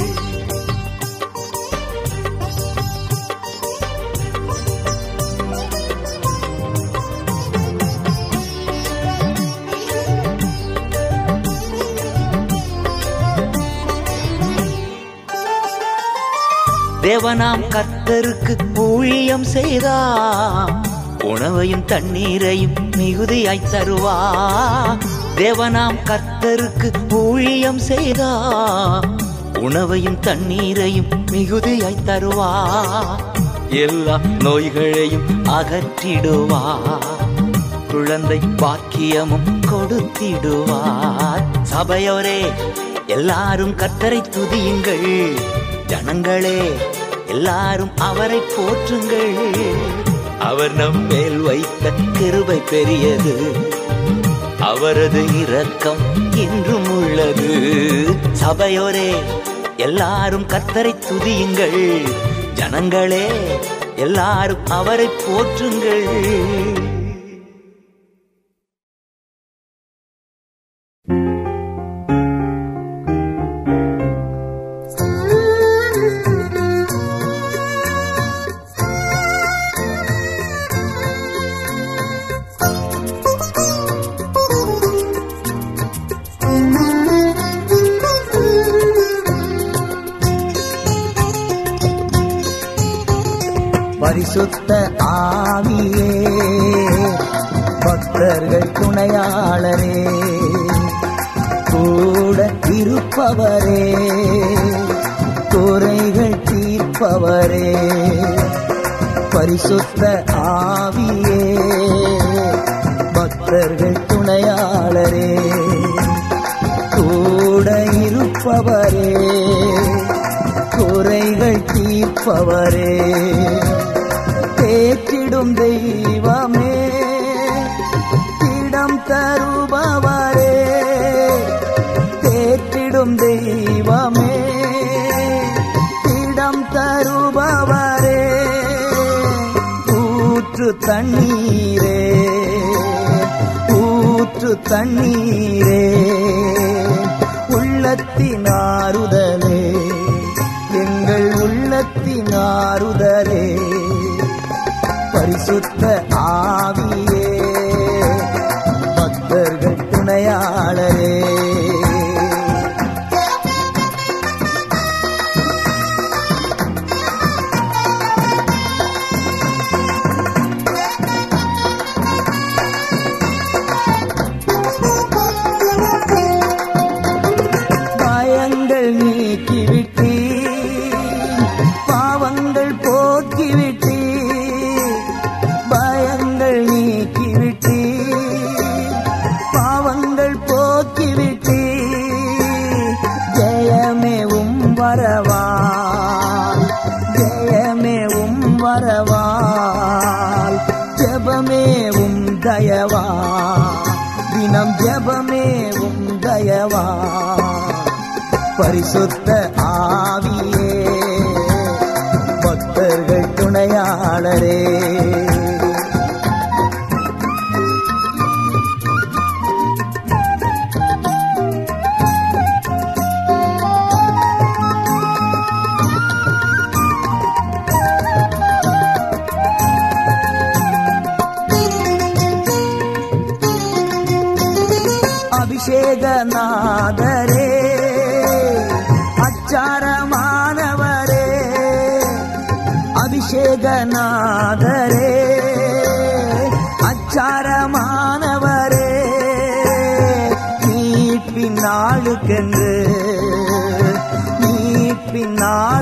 தேவனாம் கர்த்தருக்கு ஊழியம் செய்தா உணவையும் தண்ணீரையும் மிகுதியாய் தருவா தேவனாம் கர்த்தருக்கு ஊழியம் செய்தா உணவையும் தண்ணீரையும் மிகுதியாய் தருவா எல்லா நோய்களையும் அகற்றிடுவா குழந்தை பாக்கியமும் கொடுத்திடுவார். சபையோரே எல்லாரும் கத்தரை துதியுங்கள். ஜனங்களே எல்லாரும் அவரை போற்றுங்கள். அவர் நம் மேல் வைத்த கிருபை பெரியது. அவரது இரக்கம் இன்றும் உள்ளது. சபையோரே எல்லாரும் கத்தரை துதியுங்கள். ஜனங்களே எல்லாரும் அவரை போற்றுங்கள்.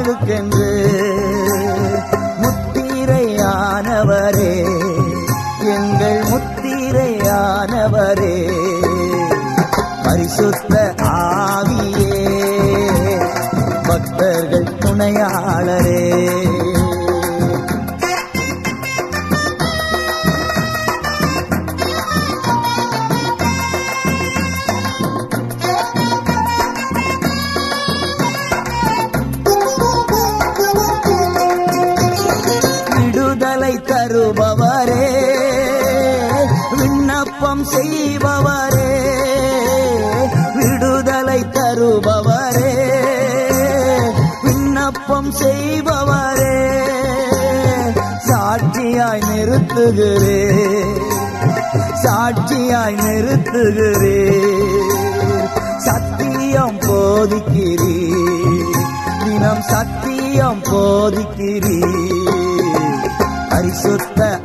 வாழ்வுக்கென்று நிறுத்துகிறே. சாட்சியாய் நிறுத்துகிறே. சத்தியம் போதிக்கிறீ தினம் சத்தியம் போதிக்கிறீ பரிசுத்த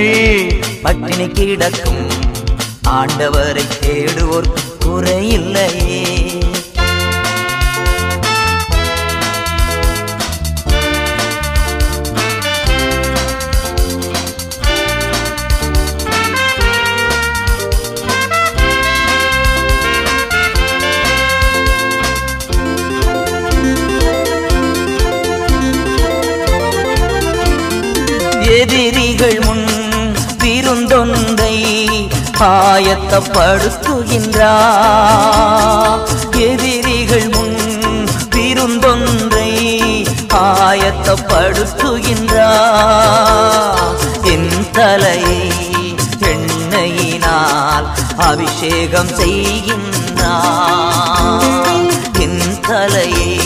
சிங்கக்குட்டிகள் பட்டினி கிடக்கும். ஆண்டவரை தேடுவோர் குறையில்லையே. ஆயத்தப்படுத்துகின்றா எதிரிகள் முன் விருந்தொன்றை ஆயத்தப்படுத்துகின்றா என் தலையை எண்ணெயினால் அபிஷேகம் செய்கின்றான் என் தலையை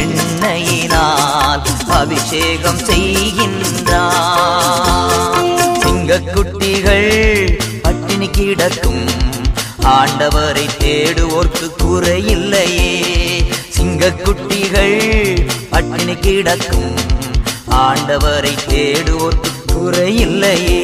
எண்ணெயினால் அபிஷேகம் செய்கின்றான் சிங்கக்குட்டிகள் பட்டினி கிடக்கும். ஆண்டவரை தேடுவோர்க்கு குறையில்லையே சிங்கக்குட்டிகள் பட்டினி கிடக்கும். ஆண்டவரை தேடுவோர்க்கு குறையில்லையே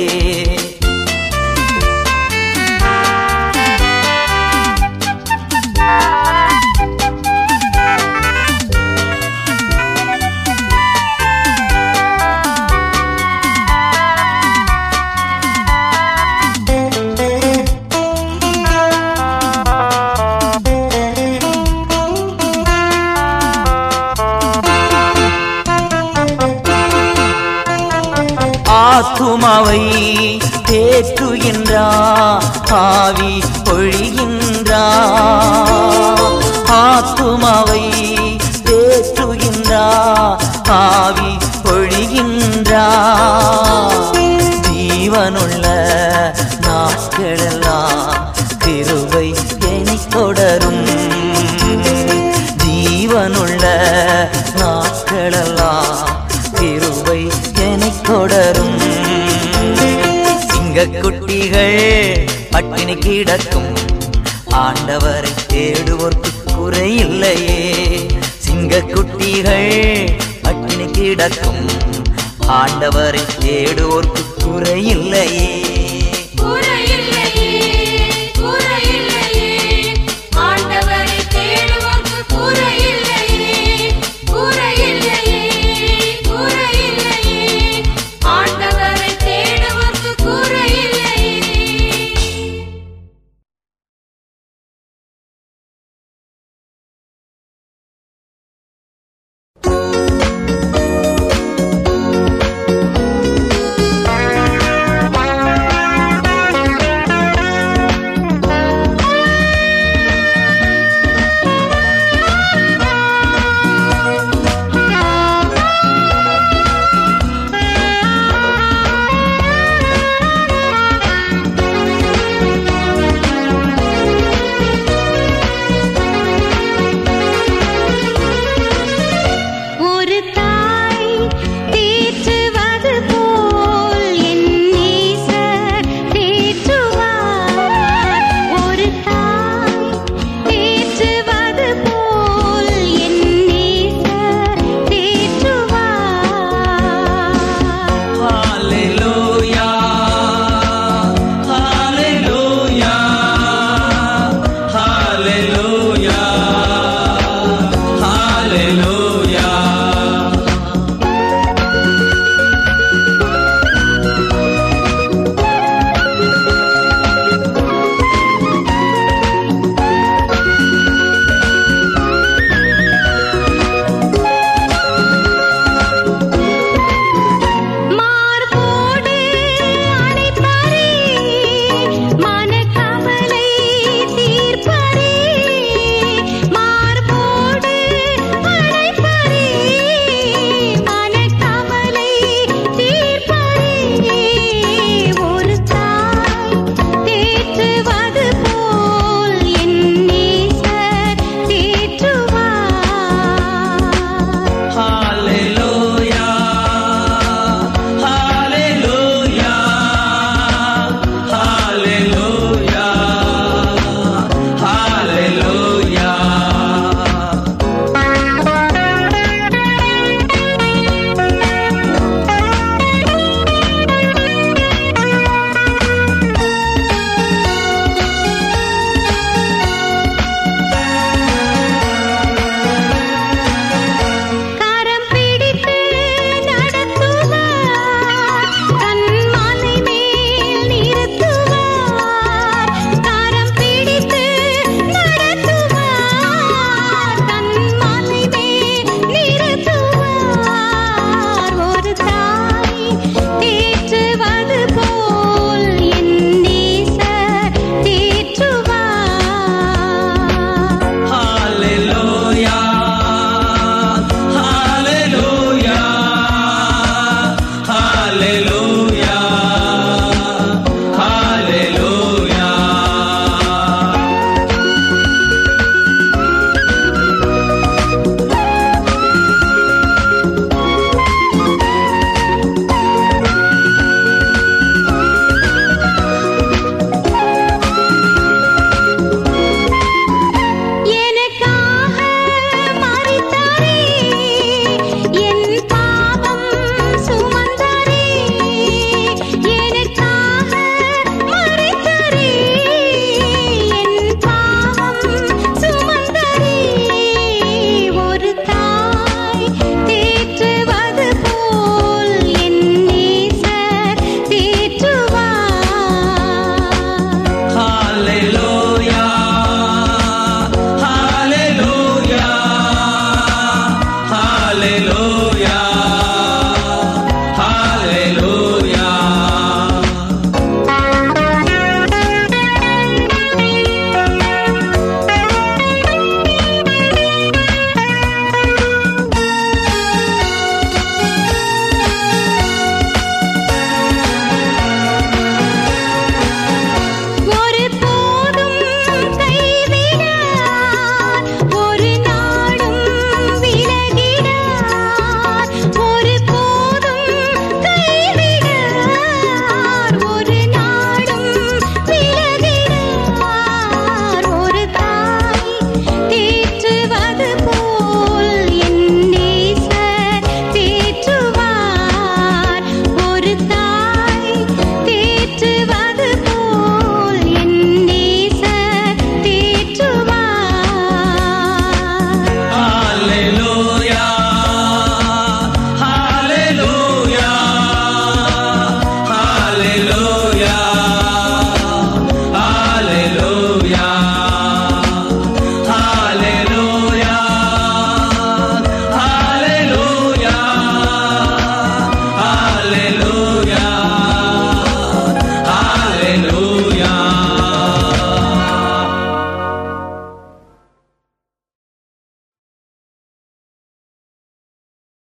ஆத்துமாவை தேற்றுகின்றா ஆவி பொழிகின்றா. ஆத்துமாவை தேற்றுகின்றா ஆவி பொழிகின்றா. ஜீவனுள்ள நாட்களெல்லாம் பட்டினி கிடக்கும். ஆண்டவரை தேடுவோர்க்கு குறையில்லையே. சிங்கக்குட்டிகள் பட்டினி கிடக்கும். ஆண்டவரை தேடுவோர்க்கு குறையில்லையே.